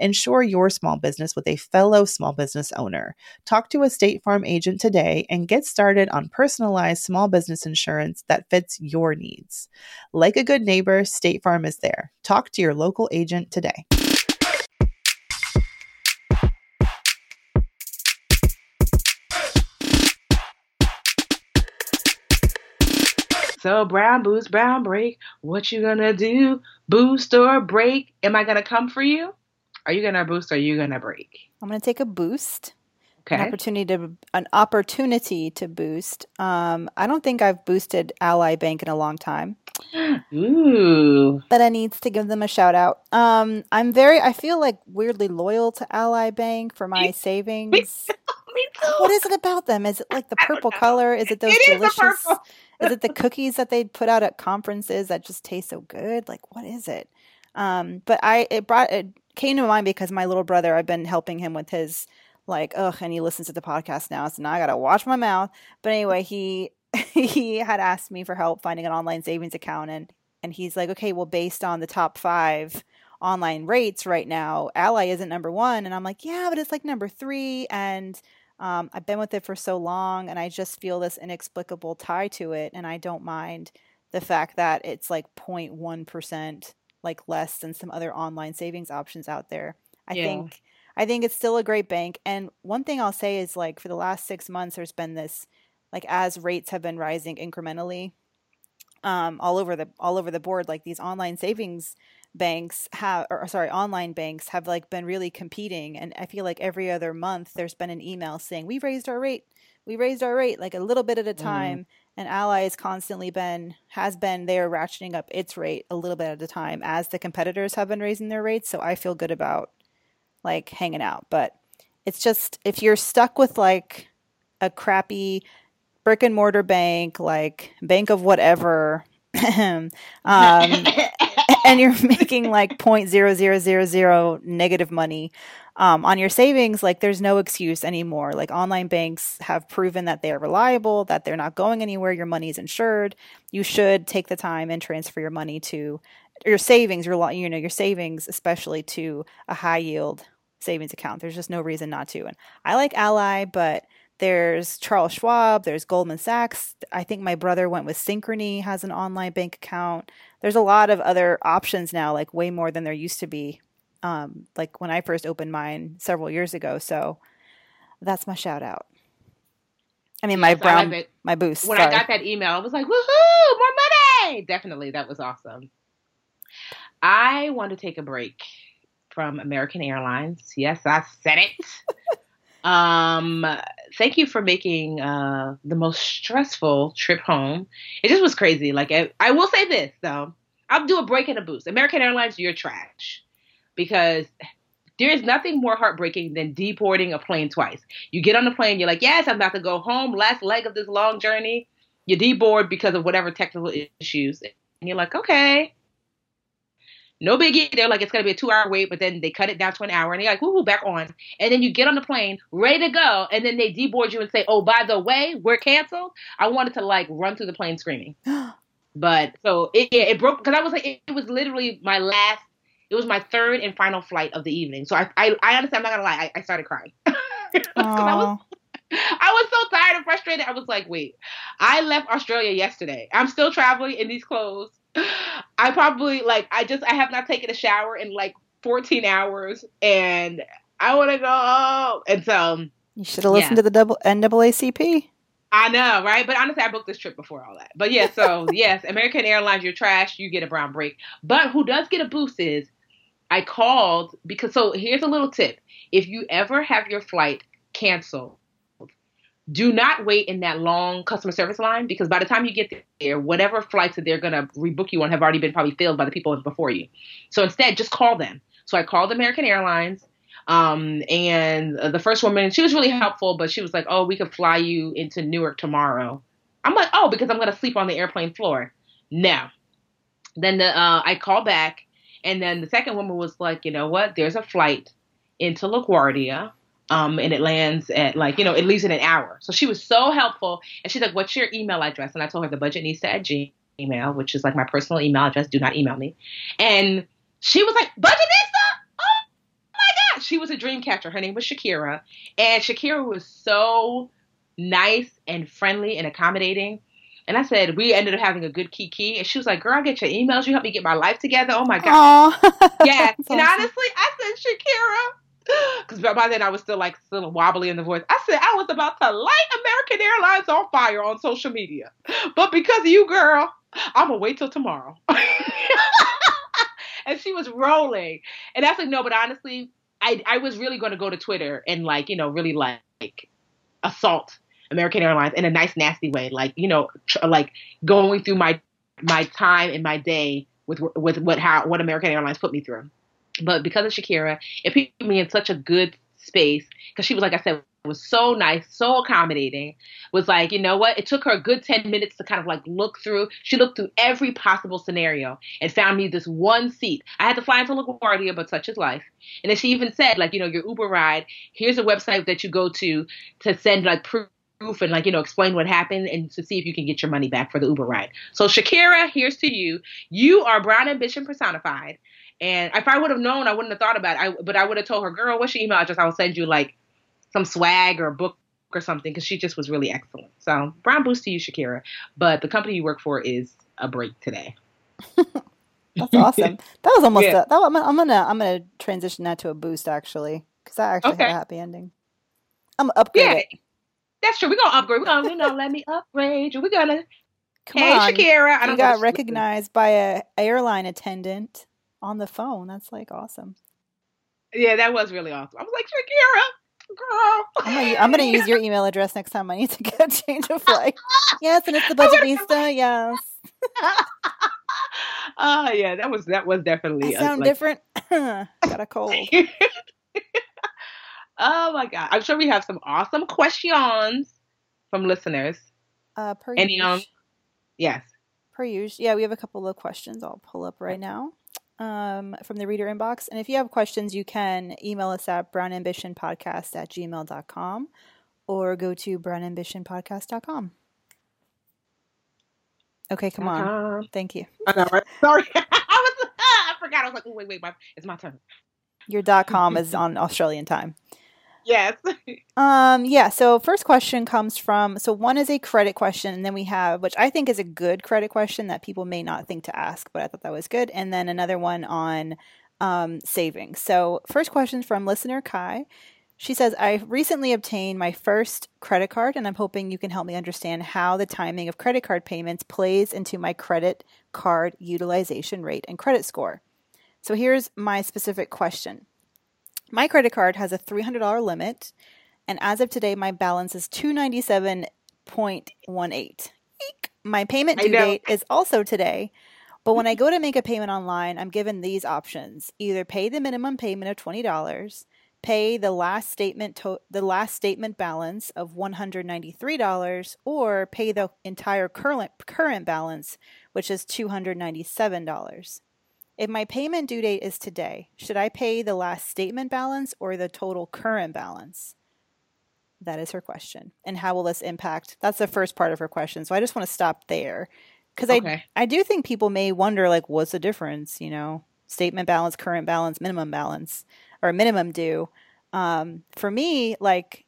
Insure your small business with a fellow small business owner. Talk to a State Farm agent today and get started on personalized small business insurance that fits your needs. Like a good neighbor, State Farm is there. Talk to your local agent today. So brown boost, brown break. What you gonna do? Boost or break? Am I gonna come for you? Are you gonna boost or are you gonna break? I'm going to take a boost. Okay. An opportunity to an opportunity to boost. Um, I don't think I've boosted Ally Bank in a long time, Ooh. but I needs to give them a shout out. Um, I'm very I feel like weirdly loyal to Ally Bank for my savings. Me too. What is it about them? Is it like the purple color? Is it those It is delicious? purple. is it the cookies that they put out at conferences that just taste so good? Like what is it? Um, but I it brought it came to mind because my little brother I've been helping him with his like ugh and he listens to the podcast now so now I gotta watch my mouth. But anyway, he he had asked me for help finding an online savings account and and he's like okay well based on the top five online rates right now ally isn't number one and i'm like yeah but it's like number three and um, I've been with it for so long and I just feel this inexplicable tie to it. And I don't mind the fact that it's like 0.1%, like less than some other online savings options out there. I Yeah. think. I think it's still a great bank. And one thing I'll say is like for the last six months, there's been this, like as rates have been rising incrementally, um, all over the all over the board, like these online savings banks have or sorry online banks have like been really competing and i feel like every other month there's been an email saying we raised our rate. We raised our rate like a little bit at a mm-hmm. time and ally has constantly been has been there ratcheting up its rate a little bit at a time as the competitors have been raising their rates so i feel good about like hanging out but it's just if you're stuck with like a crappy brick and mortar bank like bank of whatever um and you're making like 0.0000 negative money um, on your savings, like there's no excuse anymore. Like online banks have proven that they are reliable, that they're not going anywhere. Your money is insured. You should take the time and transfer your money to your savings, your you know your savings, especially to a high yield savings account. There's just no reason not to. And I like Ally, but there's Charles Schwab, there's Goldman Sachs. I think my brother went with Synchrony, has an online bank account. There's a lot of other options now, like way more than there used to be. um, like when I first opened mine several years ago. So that's my shout out. I mean, my brown, my boost. when sorry. I got that email, I was like, woohoo, more money! Definitely, that was awesome. I want to take a break from American Airlines. Yes, I said it. um, thank you for making uh, the most stressful trip home. It just was crazy. Like, I, I will say this though, I'll do a break and a boost. American Airlines, you're trash because there is nothing more heartbreaking than deporting a plane twice. You get on the plane, you're like, yes, I'm about to go home, last leg of this long journey. You deboard because of whatever technical issues. And you're like, okay. No biggie. They're like, it's going to be a two hour wait, but then they cut it down to an hour. And they're like, woohoo, back on. And then you get on the plane, ready to go. And then they deboard you and say, oh, by the way, we're canceled. I wanted to like run through the plane screaming. But so it, yeah, it broke because I was like, it, it was literally my last, it was my third and final flight of the evening. So I, I, I honestly, I'm not going to lie, I, I started crying. 'Cause I was I was so tired and frustrated. I was like, wait, I left Australia yesterday. I'm still traveling in these clothes. I probably like I just I have not taken a shower in like 14 hours and I want to go home. And so um, you should have listened Yeah. to the double NAACP. I know, right? But honestly, I booked this trip before all that. But yeah, so yes, American Airlines, you're trash. You get a brown break. But who does get a boost is I called because so here's a little tip: if you ever have your flight canceled, do not wait in that long customer service line because by the time you get there, whatever flights that they're gonna rebook you on have already been probably filled by the people before you. So instead, just call them. So I called American Airlines. Um, and the first woman, she was really helpful, but she was like, "Oh, we could fly you into Newark tomorrow." I'm like, "Oh, because I'm gonna sleep on the airplane floor." No. Then the uh, I called back, and then the second woman was like, "You know what? There's a flight into LaGuardia, um, and it lands at like you know it leaves in an hour." So she was so helpful, and she's like, "What's your email address?" And I told her the budgetnista at Gmail, which is like my personal email address. Do not email me. And she was like, "Budget Oh my God. She was a dream catcher. Her name was Shakira. And Shakira was so nice and friendly and accommodating. And I said, we ended up having a good kiki. And she was like, girl, I get your emails. You help me get my life together. Oh my God. Yeah. And honestly, I said, Shakira. Because by then I was still like still wobbly in the voice. I said I was about to light American Airlines on fire on social media. But because of you, girl, I'm to wait till tomorrow. and she was rolling. And I said, no, but honestly, I, I was really to go to Twitter and like, you know, really like assault American Airlines in a nice, nasty way. Like, you know, tr- like going through my, my time and my day with, with what, how, what American Airlines put me through. But because of Shakira, it put me in such a good space because she was, like I said, was so nice, so accommodating. Was like, you know what? It took her a good 10 minutes to kind of like look through. She looked through every possible scenario and found me this one seat. I had to fly into LaGuardia, but such is life. And then she even said, like, you know, your Uber ride, here's a website that you go to to send like proof and like, you know, explain what happened and to see if you can get your money back for the Uber ride. So Shakira, here's to you. You are brown ambition personified. And if I would have known, I wouldn't have thought about it. I, but I would have told her, girl, what's your email address? I will send you like some swag or a book or something because she just was really excellent. So brown boost to you, Shakira. But the company you work for is a break today. That's awesome. That was almost Yeah. a, that. I'm, I'm gonna I'm gonna transition that to a boost actually because that actually had a happy ending. I'm upgrade Yeah, it. that's true. We're gonna upgrade. We're gonna, you know, let me upgrade you. We're gonna. Come hey, on, Shakira. I you got recognized by a airline attendant on the phone. That's like awesome. Yeah, that was really awesome. I was like, Shakira, girl. I'm gonna, I'm gonna use your email address next time I need to get a change of flight. Yes, and it's the budgetnista. Yes, Oh yeah, that was that was definitely. I uh, sound like- different. got a cold. oh my god, I'm sure we have some awesome questions from listeners. Uh, per Any um, yes. Per usual. Yeah, we have a couple of questions I'll pull up right now um, from the reader inbox. And if you have questions, you can email us at brownambitionpodcast at gmail.com or go to brownambitionpodcast.com. Okay, come on. Um, Thank you. I know, right? Sorry, I was. I forgot. I was like, oh, wait, wait, my, it's my turn. Your dot com is on Australian time. Yes. Um, yeah, so first question comes from so one is a credit question, and then we have which I think is a good credit question that people may not think to ask, but I thought that was good. And then another one on um, savings. So, first question from listener Kai. She says, I recently obtained my first credit card, and I'm hoping you can help me understand how the timing of credit card payments plays into my credit card utilization rate and credit score. So, here's my specific question My credit card has a $300 limit, and as of today, my balance is 297.18. My payment due date is also today, but when I go to make a payment online, I'm given these options: either pay the minimum payment of twenty dollars, pay the last statement to- the last statement balance of one hundred ninety three dollars, or pay the entire current current balance, which is two hundred ninety seven dollars. If my payment due date is today, should I pay the last statement balance or the total current balance? That is her question. And how will this impact? That's the first part of her question. So I just want to stop there because Okay. I I do think people may wonder like what's the difference, you know, statement balance, current balance, minimum balance, or minimum due. Um, for me, like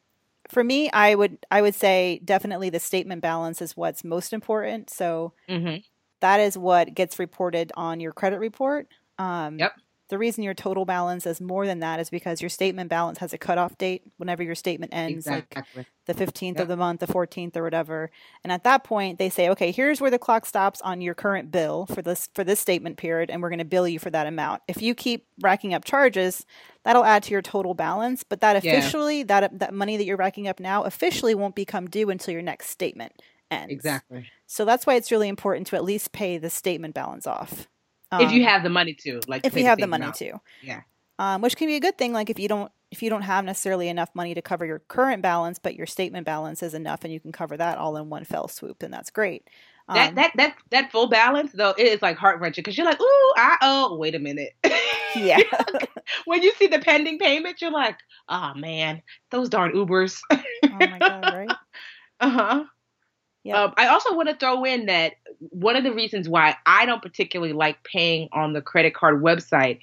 for me, I would I would say definitely the statement balance is what's most important. So hmm that is what gets reported on your credit report. Um, Yep. The reason your total balance is more than that is because your statement balance has a cutoff date whenever your statement ends, like the 15th Yep. of the month, the 14th or whatever. And at that point, they say, "Okay, here's where the clock stops on your current bill for this for this statement period and we're going to bill you for that amount." If you keep racking up charges, that'll add to your total balance, but that Yeah. officially that that money that you're racking up now officially won't become due until your next statement ends. Exactly. So that's why it's really important to at least pay the statement balance off. if you Um, have the money to, like, if you have the money out. to Yeah. um, which can be a good thing like if you don't if you don't have necessarily enough money to cover your current balance but your statement balance is enough and you can cover that all in one fell swoop then that's great That Um, that that that full balance though it is like heart wrenching because you're like, ooh, I owe. Wait a minute. yeah when you see the pending payment, you're like, oh man, those darn Ubers. oh my god right uh huh. Um, I also want to throw in that one of the reasons why I don't particularly like paying on the credit card website,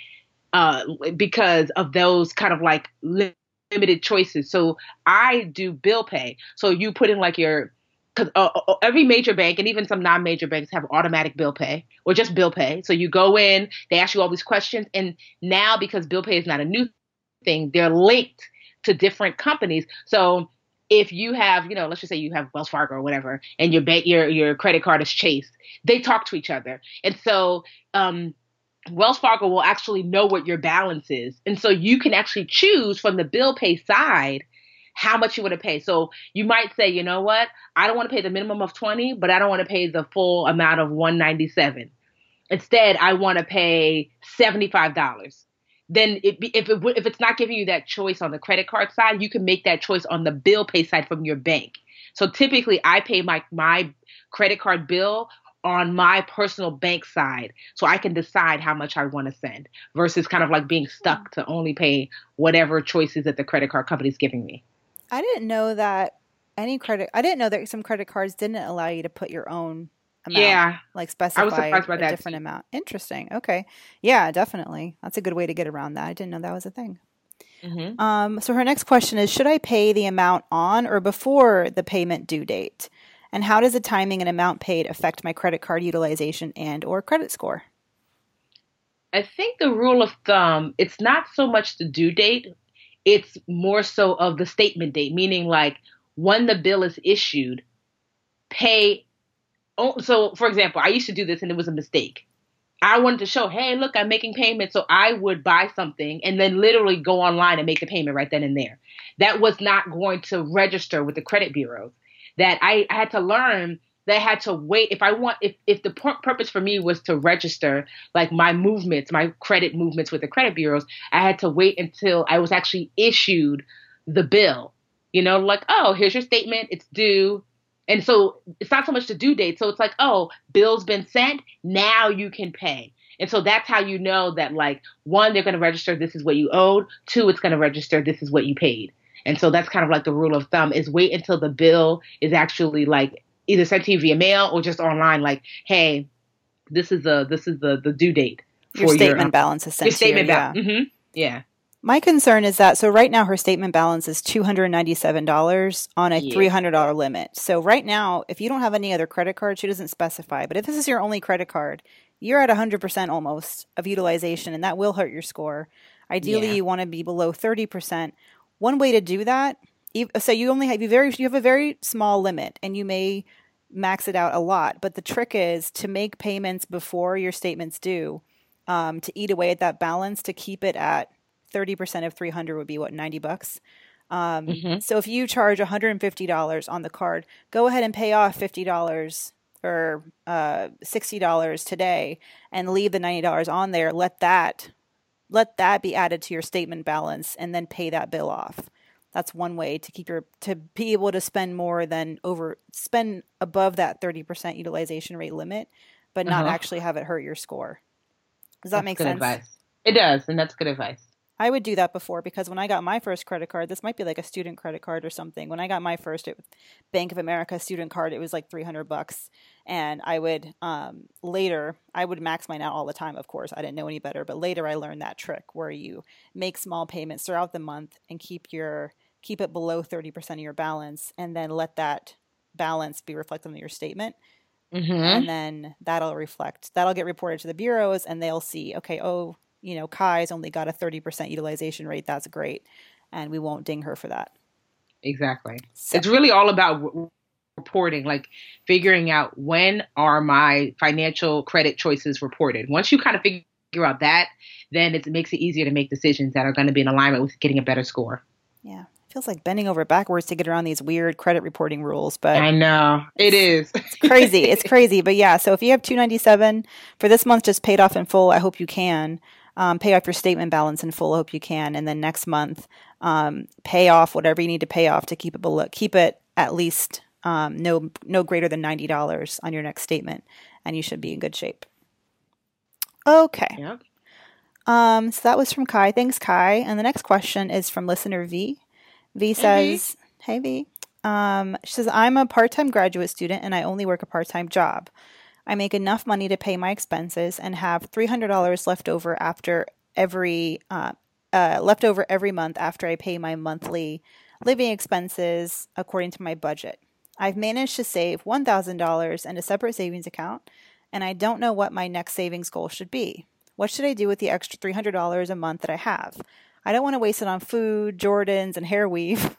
uh, because of those kind of like li- limited choices. So I do bill pay. So you put in like your because uh, uh, every major bank and even some non-major banks have automatic bill pay or just bill pay. So you go in, they ask you all these questions, and now because bill pay is not a new thing, they're linked to different companies. So if you have, you know, let's just say you have Wells Fargo or whatever, and your bank, your your credit card is Chase, they talk to each other, and so um, Wells Fargo will actually know what your balance is, and so you can actually choose from the bill pay side how much you want to pay. So you might say, you know what, I don't want to pay the minimum of twenty, but I don't want to pay the full amount of one ninety seven. Instead, I want to pay seventy five dollars then it, be- if it if it's not giving you that choice on the credit card side, you can make that choice on the bill pay side from your bank. So typically, I pay my my credit card bill on my personal bank side, so I can decide how much I want to send versus kind of like being hmm. stuck to only pay whatever choices that the credit card company is giving me. i didn't know that any credit i didn't know that some credit cards didn't allow you to put your own amount Yeah, like specify surprised by a that, different too. amount interesting okay yeah definitely that's a good way to get around that i didn't know that was a thing hmm Um, so her next question is Should I pay the amount on or before the payment due date? And how does the timing and amount paid affect my credit card utilization and or credit score? I think the rule of thumb, it's not so much the due date, it's more so of the statement date, meaning like when the bill is issued, pay. Oh, so, for example, I used to do this and it was a mistake. I wanted to show, hey, look, I'm making payments. So I would buy something and then literally go online and make the payment right then and there. That was not going to register with the credit bureaus. That I, I had to learn that I had to wait. If I want, if, if the pur- purpose for me was to register like my movements, my credit movements with the credit bureaus, I had to wait until I was actually issued the bill. You know, like, oh, here's your statement, it's due. And so it's not so much the due date. So it's like, oh, bill's been sent, now you can pay. And so that's how you know that, like, one, they're going to register this is what you owed. Two, it's going to register this is what you paid. And so that's kind of like the rule of thumb is wait until the bill is actually like either sent to you via mail or just online. Like, hey, this is the this is the the due date for Your statement um, balance is sent your statement balance. Yeah. hmm Yeah. My concern is that so right now her statement balance is two hundred ninety seven dollars on a Yeah. three hundred dollar limit. So right now, if you don't have any other credit card, she doesn't specify. But if this is your only credit card, you're at 100% almost of utilization, and that will hurt your score. Ideally, Yeah. you want to be below 30%. One way to do that, so you only have you very you have a very small limit, and you may max it out a lot. But the trick is to make payments before your statements due, um, to eat away at that balance to keep it at 30% of 300 would be what 90 bucks. Um, Mhm. So if you charge $150 on the card, go ahead and pay off $50 or uh, $60 today and leave the $90 on there. Let that let that be added to your statement balance and then pay that bill off. That's one way to keep your to be able to spend more than over spend above that 30% utilization rate limit, but not Uh-huh. actually have it hurt your score. Does that That's make sense? Advice. It does, and that's good advice. I would do that before because when I got my first credit card, this might be like a student credit card or something. When I got my first it, Bank of America student card, it was like 300 bucks. And I would um, later, I would max mine out all the time, of course. I didn't know any better, but later I learned that trick where you make small payments throughout the month and keep your keep it below 30% of your balance and then let that balance be reflected on your statement Mm-hmm. and then that'll reflect that'll get reported to the bureaus and they'll see okay oh you know kai's only got a 30% utilization rate that's great and we won't ding her for that Exactly. so, It's really all about reporting, like figuring out when are my financial credit choices reported. Once you kind of figure out that, then it makes it easier to make decisions that are going to be in alignment with getting a better score. yeah it feels like bending over backwards to get around these weird credit reporting rules but I know it is. it's crazy it's crazy but yeah so if you have 297 for this month just paid off in full i hope you can um, pay off your statement balance in full hope you can and then next month um, pay off whatever you need to pay off to keep it below keep it at least um, no no greater than $90 on your next statement and you should be in good shape okay Yeah. um, so that was from Kai. Thanks, Kai. And the next question is from listener V. V says, Hey, V. Um, she says, I'm a part time graduate student and I only work a part time job. I make enough money to pay my expenses and have $300 left over after every uh, uh, left over every month after I pay my monthly living expenses according to my budget. I've managed to save $1,000 in a separate savings account, and I don't know what my next savings goal should be. What should I do with the extra $300 a month that I have? I don't want to waste it on food, Jordans, and hair weave.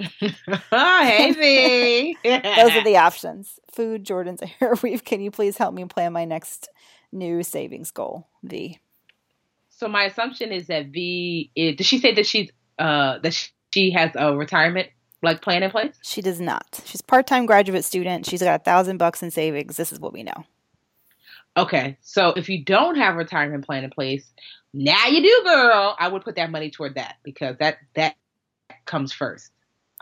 oh, hey, V. Those are the options food, Jordans, hair weave. Can you please help me plan my next new savings goal? V. so my assumption is that V. Is, does she say that she's uh that she has a retirement like plan in place? She does not. She's part time graduate student. She's got a thousand bucks in savings. This is what we know. Okay, so if you don't have a retirement plan in place, now you do, girl. I would put that money toward that because that that comes first.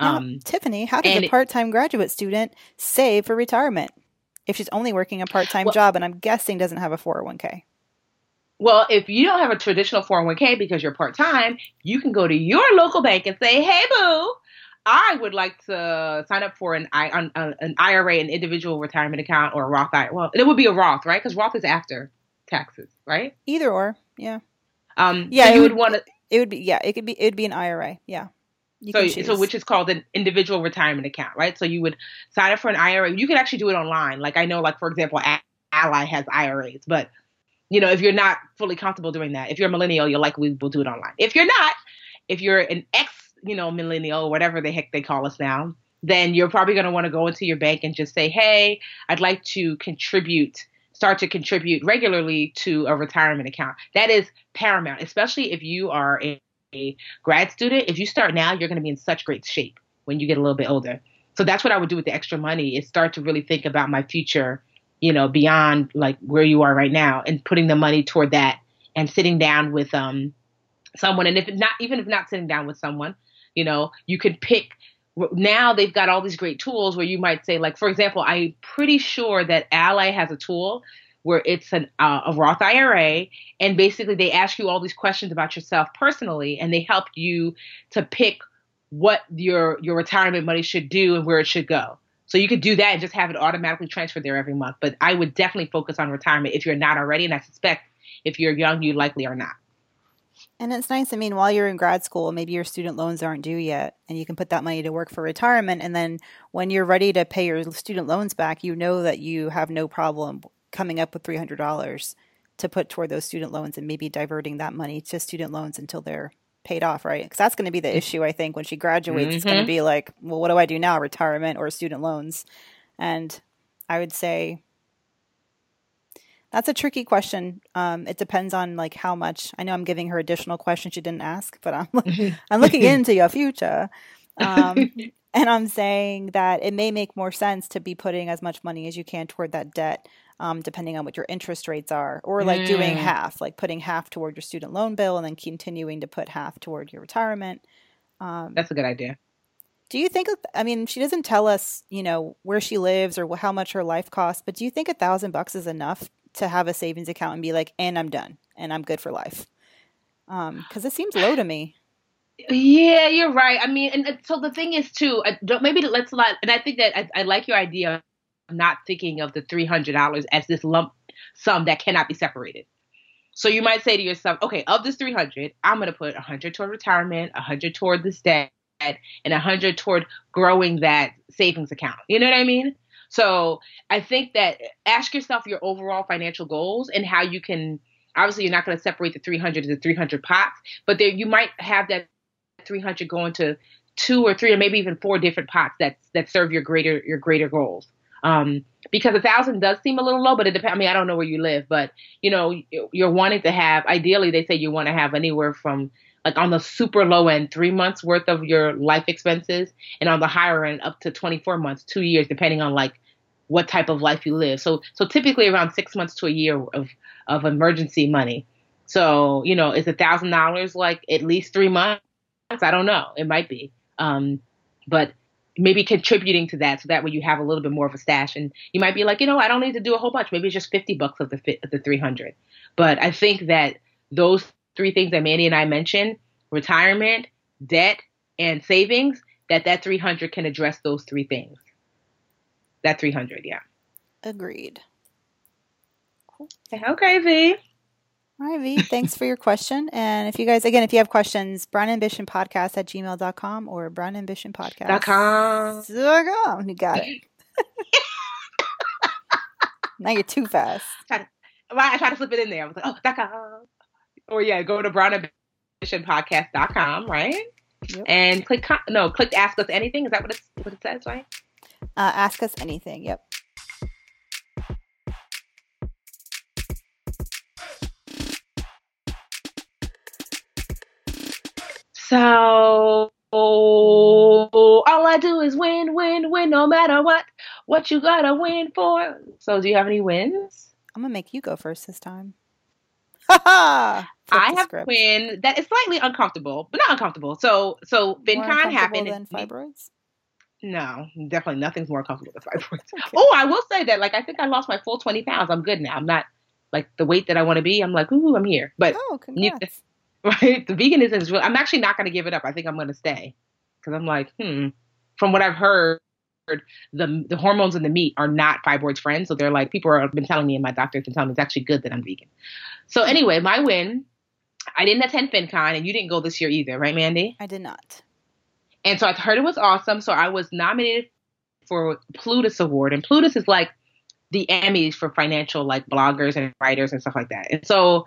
Now, Um, Tiffany, how does a part time graduate student save for retirement if she's only working a part time Well- job and I'm guessing doesn't have a 401k? well, if you don't have a traditional 401k because you're part time, you can go to your local bank and say, "Hey, boo, I would like to sign up for an an, an IRA, an individual retirement account, or a Roth IRA." Well, it would be a Roth, right? Because Roth is after taxes, right? Either or, yeah. Um, Yeah, so you would- would want to. It would be, yeah, it could be, it'd be an IRA. Yeah. You so, so which is called an individual retirement account, right? So you would sign up for an IRA. You can actually do it online. Like I know, like for example, A- Ally has IRAs, but you know, if you're not fully comfortable doing that, if you're a millennial, you'll likely will do it online. If you're not, if you're an ex, you know, millennial or whatever the heck they call us now, then you're probably going to want to go into your bank and just say, "Hey, I'd like to contribute." Start to contribute regularly to a retirement account. That is paramount, especially if you are a a grad student, if you start now, you're going to be in such great shape when you get a little bit older. So that's what I would do with the extra money is start to really think about my future, you know, beyond like where you are right now and putting the money toward that and sitting down with um someone and if not even if not sitting down with someone, you know, you could pick now they've got all these great tools where you might say like for example, I'm pretty sure that Ally has a tool where it's an uh, a Roth IRA and basically they ask you all these questions about yourself personally and they help you to pick what your your retirement money should do and where it should go so you could do that and just have it automatically transferred there every month but i would definitely focus on retirement if you're not already and i suspect if you're young you likely are not And it's nice. I mean, while you're in grad school, maybe your student loans aren't due yet, and you can put that money to work for retirement. And then when you're ready to pay your student loans back, you know that you have no problem coming up with three hundred dollars to put toward those student loans and maybe diverting that money to student loans until they're paid off, right? Because that's going to be the issue. I think when she graduates, mm-hmm. it's going to be like, well, what do I do now? Retirement or student loans? And I would say that's a tricky question. Um, it depends on like how much. I know I'm giving her additional questions she didn't ask, but I'm I'm looking into your future, um, and I'm saying that it may make more sense to be putting as much money as you can toward that debt, um, depending on what your interest rates are, or like mm. doing half, like putting half toward your student loan bill and then continuing to put half toward your retirement. Um, That's a good idea. Do you think? I mean, she doesn't tell us, you know, where she lives or how much her life costs. But do you think a thousand bucks is enough to have a savings account and be like, and I'm done and I'm good for life? Because um, it seems low to me. Yeah, you're right. I mean, and, so the thing is too. maybe let's not. And I think that I, I like your idea not thinking of the three hundred dollars as this lump sum that cannot be separated. So you might say to yourself, okay, of this 300, I'm going to put 100 toward retirement, 100 toward this debt, and 100 toward growing that savings account. You know what I mean? So I think that ask yourself your overall financial goals and how you can. Obviously, you're not going to separate the 300 to the 300 pots, but there you might have that 300 going to two or three or maybe even four different pots that that serve your greater your greater goals. Um, because a thousand does seem a little low, but it depends. I mean, I don't know where you live, but you know, you're wanting to have. Ideally, they say you want to have anywhere from like on the super low end, three months worth of your life expenses, and on the higher end, up to 24 months, two years, depending on like what type of life you live. So, so typically around six months to a year of of emergency money. So, you know, is a thousand dollars like at least three months? I don't know. It might be, um, but maybe contributing to that so that way you have a little bit more of a stash and you might be like you know i don't need to do a whole bunch maybe it's just 50 bucks of the of the 300 but i think that those three things that Mandi and I mentioned retirement, debt, and savings that that 300 can address those three things. That 300, yeah. Agreed. Okay, V. All right, V. Thanks for your question. And if you guys, again, if you have questions, Brown Ambition Podcast at gmail.com or Brown Ambition Podcast. Dot com. You got it. now you're too fast. I tried, to, I tried to slip it in there. I was like, oh, dot com or yeah, go to brownambitionpodcast.com, right? Yep. And click no, click ask us anything. Is that what it what it says, right? Uh, ask us anything. Yep. So all I do is win, win, win, no matter what. What you gotta win for? So, do you have any wins? I'm gonna make you go first this time. Ha ha! I have a win that is slightly uncomfortable, but not uncomfortable. So, so FinCon happened. Than fibroids? No, definitely nothing's more comfortable than fibroids. okay. Oh, I will say that, like, I think I lost my full twenty pounds. I'm good now. I'm not like the weight that I want to be. I'm like, ooh, I'm here. But oh, congrats. Right, the veganism is real. I'm actually not going to give it up. I think I'm going to stay because I'm like, hmm. From what I've heard, the the hormones in the meat are not fibroids friends. So they're like people have been telling me, and my doctor has been telling me it's actually good that I'm vegan. So anyway, my win. I didn't attend FinCon, and you didn't go this year either, right, Mandi? I did not. And so I heard it was awesome. So I was nominated for Plutus Award, and Plutus is like the Emmys for financial like bloggers and writers and stuff like that. And so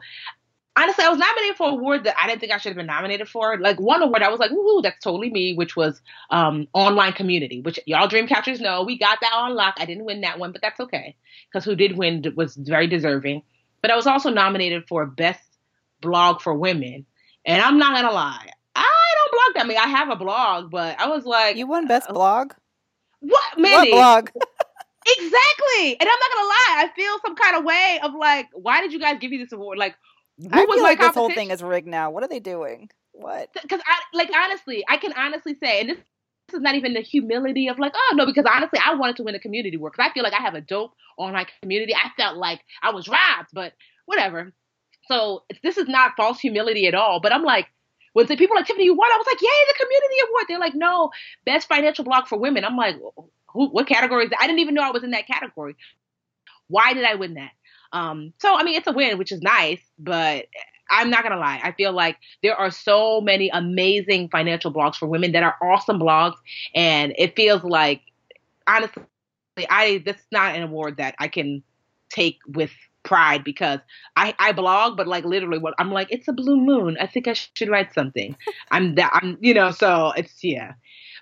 honestly, I was nominated for an award that I didn't think I should have been nominated for. Like one award, I was like, "Ooh, that's totally me," which was um, online community, which y'all dream catchers know we got that on lock. I didn't win that one, but that's okay because who did win was very deserving. But I was also nominated for best blog for women, and I'm not gonna lie, I don't blog that. I mean, I have a blog, but I was like, you won best uh, blog. What, Mandi? What blog? exactly, and I'm not gonna lie, I feel some kind of way of like, why did you guys give me this award? Like I feel like this whole thing is rigged now. What are they doing? What? Because I like honestly, I can honestly say, and this, this is not even the humility of like, oh no, because honestly, I wanted to win a community work because I feel like I have a dope on my community. I felt like I was robbed, but whatever. So this is not false humility at all. But I'm like, when the people like Tiffany, you won, I was like, yay, the community award. They're like, no, best financial blog for women. I'm like, who, what category is that? I didn't even know I was in that category. Why did I win that? Um, so I mean, it's a win, which is nice, but I'm not gonna lie. I feel like there are so many amazing financial blogs for women that are awesome blogs, and it feels like honestly, I this is not an award that I can take with pride because I, I blog, but like literally what I'm like, it's a blue moon. I think I should write something. I'm that I'm you know, so it's yeah.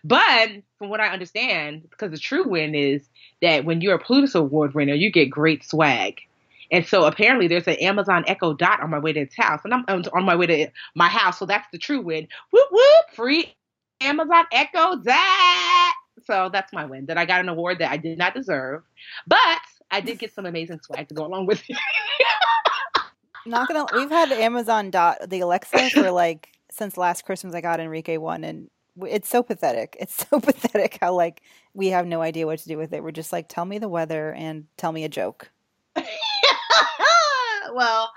But from what I understand, because the true win is that when you're a Pulitzer Award winner, you get great swag. And so apparently there's an Amazon Echo Dot on my way to its house, and I'm on my way to my house. So that's the true win. Whoop whoop! Free Amazon Echo Dot. So that's my win. That I got an award that I did not deserve, but I did get some amazing swag to go along with it. Not gonna. We've had Amazon Dot the Alexa for like since last Christmas. I got Enrique one, and it's so pathetic. It's so pathetic how like we have no idea what to do with it. We're just like, tell me the weather and tell me a joke. well,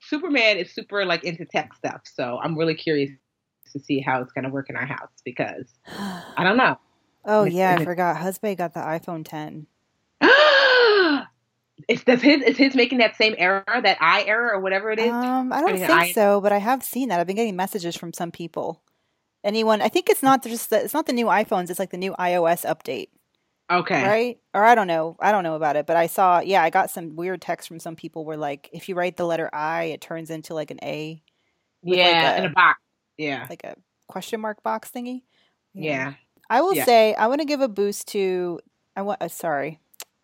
Superman is super like into tech stuff, so I'm really curious to see how it's gonna work in our house because I don't know. Oh yeah, I forgot. Husband got the iPhone 10. is does his is his making that same error, that I error or whatever it is? Um, I don't think I... so, but I have seen that. I've been getting messages from some people. Anyone? I think it's not just the, it's not the new iPhones. It's like the new iOS update. Okay. Right? Or I don't know. I don't know about it, but I saw. Yeah, I got some weird text from some people where like if you write the letter I, it turns into like an A. Yeah, like a, in a box. Yeah. Like a question mark box thingy. Yeah. yeah. I will yeah. say I want to give a boost to. I want. Uh, sorry,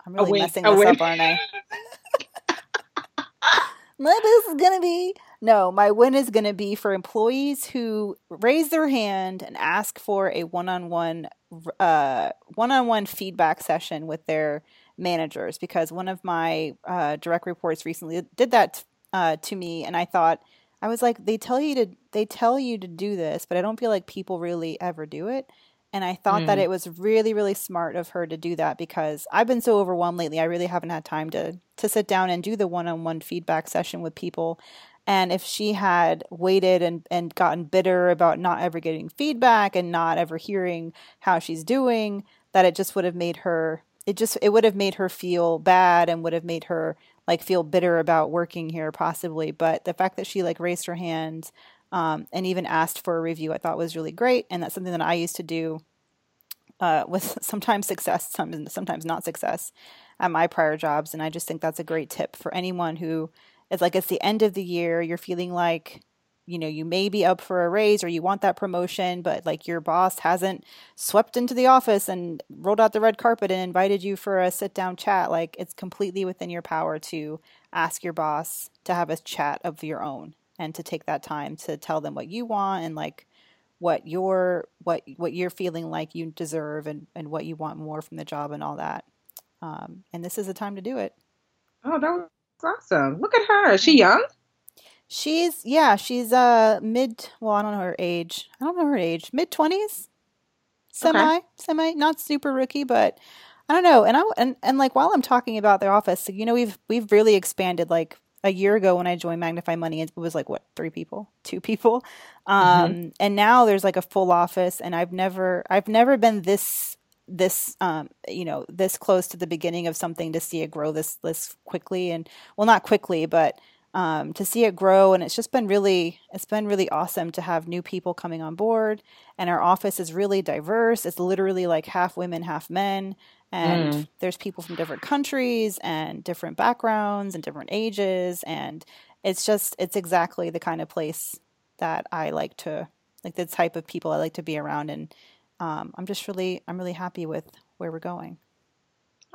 I'm really messing this up, aren't I? my boost is gonna be no. My win is gonna be for employees who raise their hand and ask for a one-on-one, uh, one-on-one feedback session with their managers. Because one of my uh, direct reports recently did that uh, to me, and I thought I was like, they tell you to they tell you to do this, but I don't feel like people really ever do it. And I thought mm. that it was really, really smart of her to do that because I've been so overwhelmed lately. I really haven't had time to to sit down and do the one on one feedback session with people. And if she had waited and, and gotten bitter about not ever getting feedback and not ever hearing how she's doing, that it just would have made her it just it would have made her feel bad and would have made her like feel bitter about working here possibly. But the fact that she like raised her hand um, and even asked for a review, I thought was really great. And that's something that I used to do uh, with sometimes success, sometimes, sometimes not success at my prior jobs. And I just think that's a great tip for anyone who is like, it's the end of the year, you're feeling like, you know, you may be up for a raise or you want that promotion, but like your boss hasn't swept into the office and rolled out the red carpet and invited you for a sit down chat. Like it's completely within your power to ask your boss to have a chat of your own and to take that time to tell them what you want and like what you're what what you're feeling like you deserve and and what you want more from the job and all that um, and this is the time to do it oh that awesome. Look at her. Is she young? She's yeah she's uh mid well i don't know her age. I don't know her age. Mid 20s semi okay. semi not super rookie but i don't know. And i and, and like while i'm talking about their office you know we've we've really expanded like a year ago when I joined Magnify Money, it was like what three people, two people, um, mm-hmm. and now there's like a full office, and I've never, I've never been this, this, um, you know, this close to the beginning of something to see it grow this this quickly, and well, not quickly, but um, to see it grow, and it's just been really, it's been really awesome to have new people coming on board, and our office is really diverse. It's literally like half women, half men, and mm. there's people from different countries and different backgrounds and different ages and it's just it's exactly the kind of place that I like to like the type of people I like to be around and um, I'm just really I'm really happy with where we're going.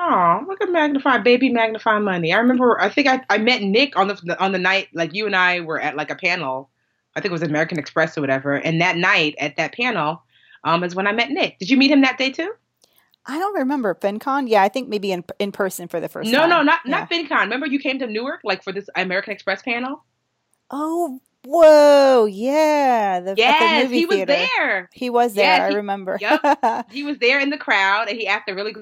Oh, look at Magnify, baby Magnify Money. I remember, I think I, I met Nick on the on the night like you and I were at like a panel. I think it was American Express or whatever. And that night at that panel um, is when I met Nick. Did you meet him that day too? I don't remember FinCon. Yeah, I think maybe in in person for the first no, time. No, no, not yeah. not FinCon. Remember you came to Newark like for this American Express panel? Oh, whoa, yeah. The, yes, the he was theater. there. He was there. Yes, I he, remember. yep. He was there in the crowd, and he asked a really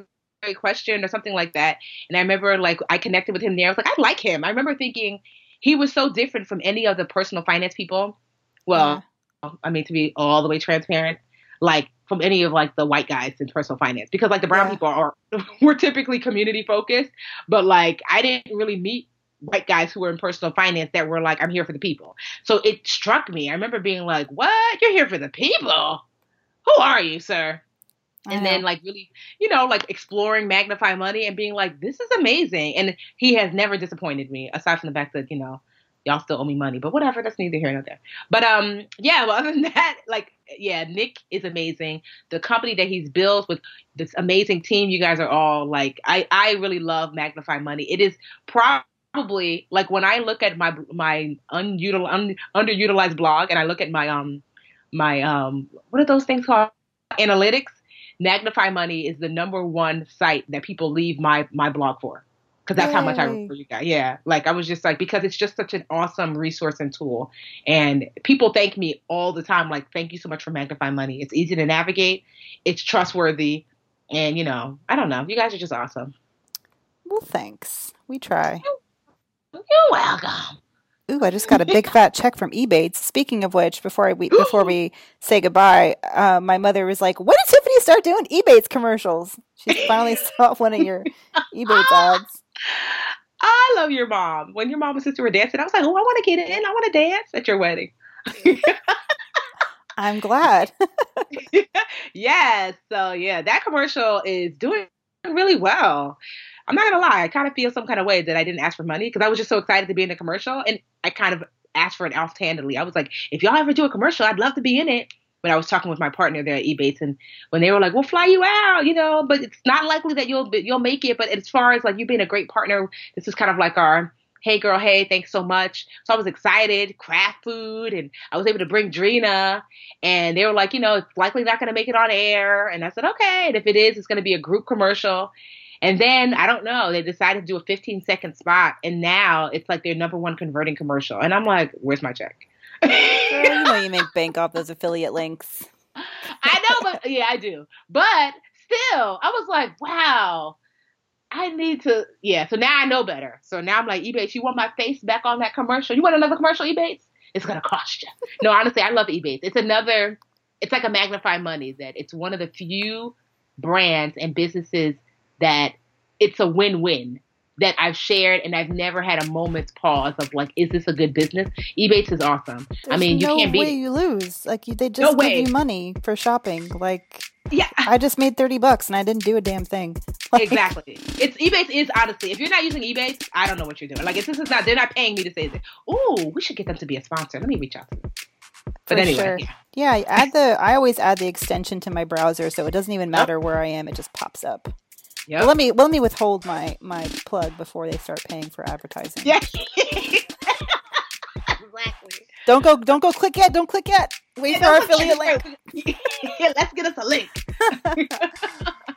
great question or something like that. And I remember like I connected with him there. I was like, I like him. I remember thinking he was so different from any of the personal finance people. Well, yeah. I mean to be all the way transparent, like from any of like the white guys in personal finance because like the brown yeah. people are were typically community focused, but like I didn't really meet white guys who were in personal finance that were like I'm here for the people. So it struck me. I remember being like, "What? You're here for the people? Who are you, sir?" and then like really you know like exploring magnify money and being like this is amazing and he has never disappointed me aside from the fact that you know y'all still owe me money but whatever that's neither here nor there but um yeah well other than that like yeah nick is amazing the company that he's built with this amazing team you guys are all like i i really love magnify money it is probably like when i look at my my unutil, un, underutilized blog and i look at my um my um what are those things called analytics Magnify Money is the number one site that people leave my my blog for because that's Yay. how much I remember you guys. Yeah, like I was just like because it's just such an awesome resource and tool, and people thank me all the time. Like, thank you so much for Magnify Money. It's easy to navigate, it's trustworthy, and you know, I don't know, you guys are just awesome. Well, thanks. We try. You're welcome. Ooh, I just got a big fat check from Ebates. Speaking of which, before I we, before we say goodbye, uh, my mother was like, "When did Tiffany start doing Ebates commercials?" She finally saw one of your Ebates ads. I love your mom. When your mom and sister were dancing, I was like, "Oh, I want to get in. I want to dance at your wedding." I'm glad. yes. So yeah, that commercial is doing really well. I'm not gonna lie, I kind of feel some kind of way that I didn't ask for money because I was just so excited to be in the commercial, and I kind of asked for it offhandedly. I was like, if y'all ever do a commercial, I'd love to be in it. When I was talking with my partner there at Ebates, and when they were like, "We'll fly you out," you know, but it's not likely that you'll you'll make it. But as far as like you being a great partner, this is kind of like our hey girl, hey, thanks so much. So I was excited, craft food, and I was able to bring Drina. And they were like, you know, it's likely not going to make it on air. And I said, okay. And if it is, it's going to be a group commercial. And then I don't know, they decided to do a 15 second spot, and now it's like their number one converting commercial. And I'm like, where's my check? Girl, you know you make bank off those affiliate links. I know, but yeah, I do. But still, I was like, wow, I need to. Yeah, so now I know better. So now I'm like, Ebates, you want my face back on that commercial? You want another commercial, Ebates? It's gonna cost you. No, honestly, I love Ebates. It's another. It's like a magnify money that it's one of the few brands and businesses that it's a win-win that I've shared and I've never had a moment's pause of like, is this a good business? Ebates is awesome. There's I mean, no you can't way you lose. Like they just no give you money for shopping. Like yeah, I just made thirty bucks and I didn't do a damn thing. Like, exactly. It's Ebates is honestly, if you're not using Ebates, I don't know what you're doing. Like if this is not, they're not paying me to say this. Oh, we should get them to be a sponsor. Let me reach out to them. But anyway, sure. yeah. Yeah, I add the. I always add the extension to my browser, so it doesn't even oh. matter where I am; it just pops up. Yep. But let me let me withhold my my plug before they start paying for advertising. Yeah. exactly. Don't go don't go click yet. Don't click yet. Wait Yeah, for our affiliate link. yeah, let's get us a link.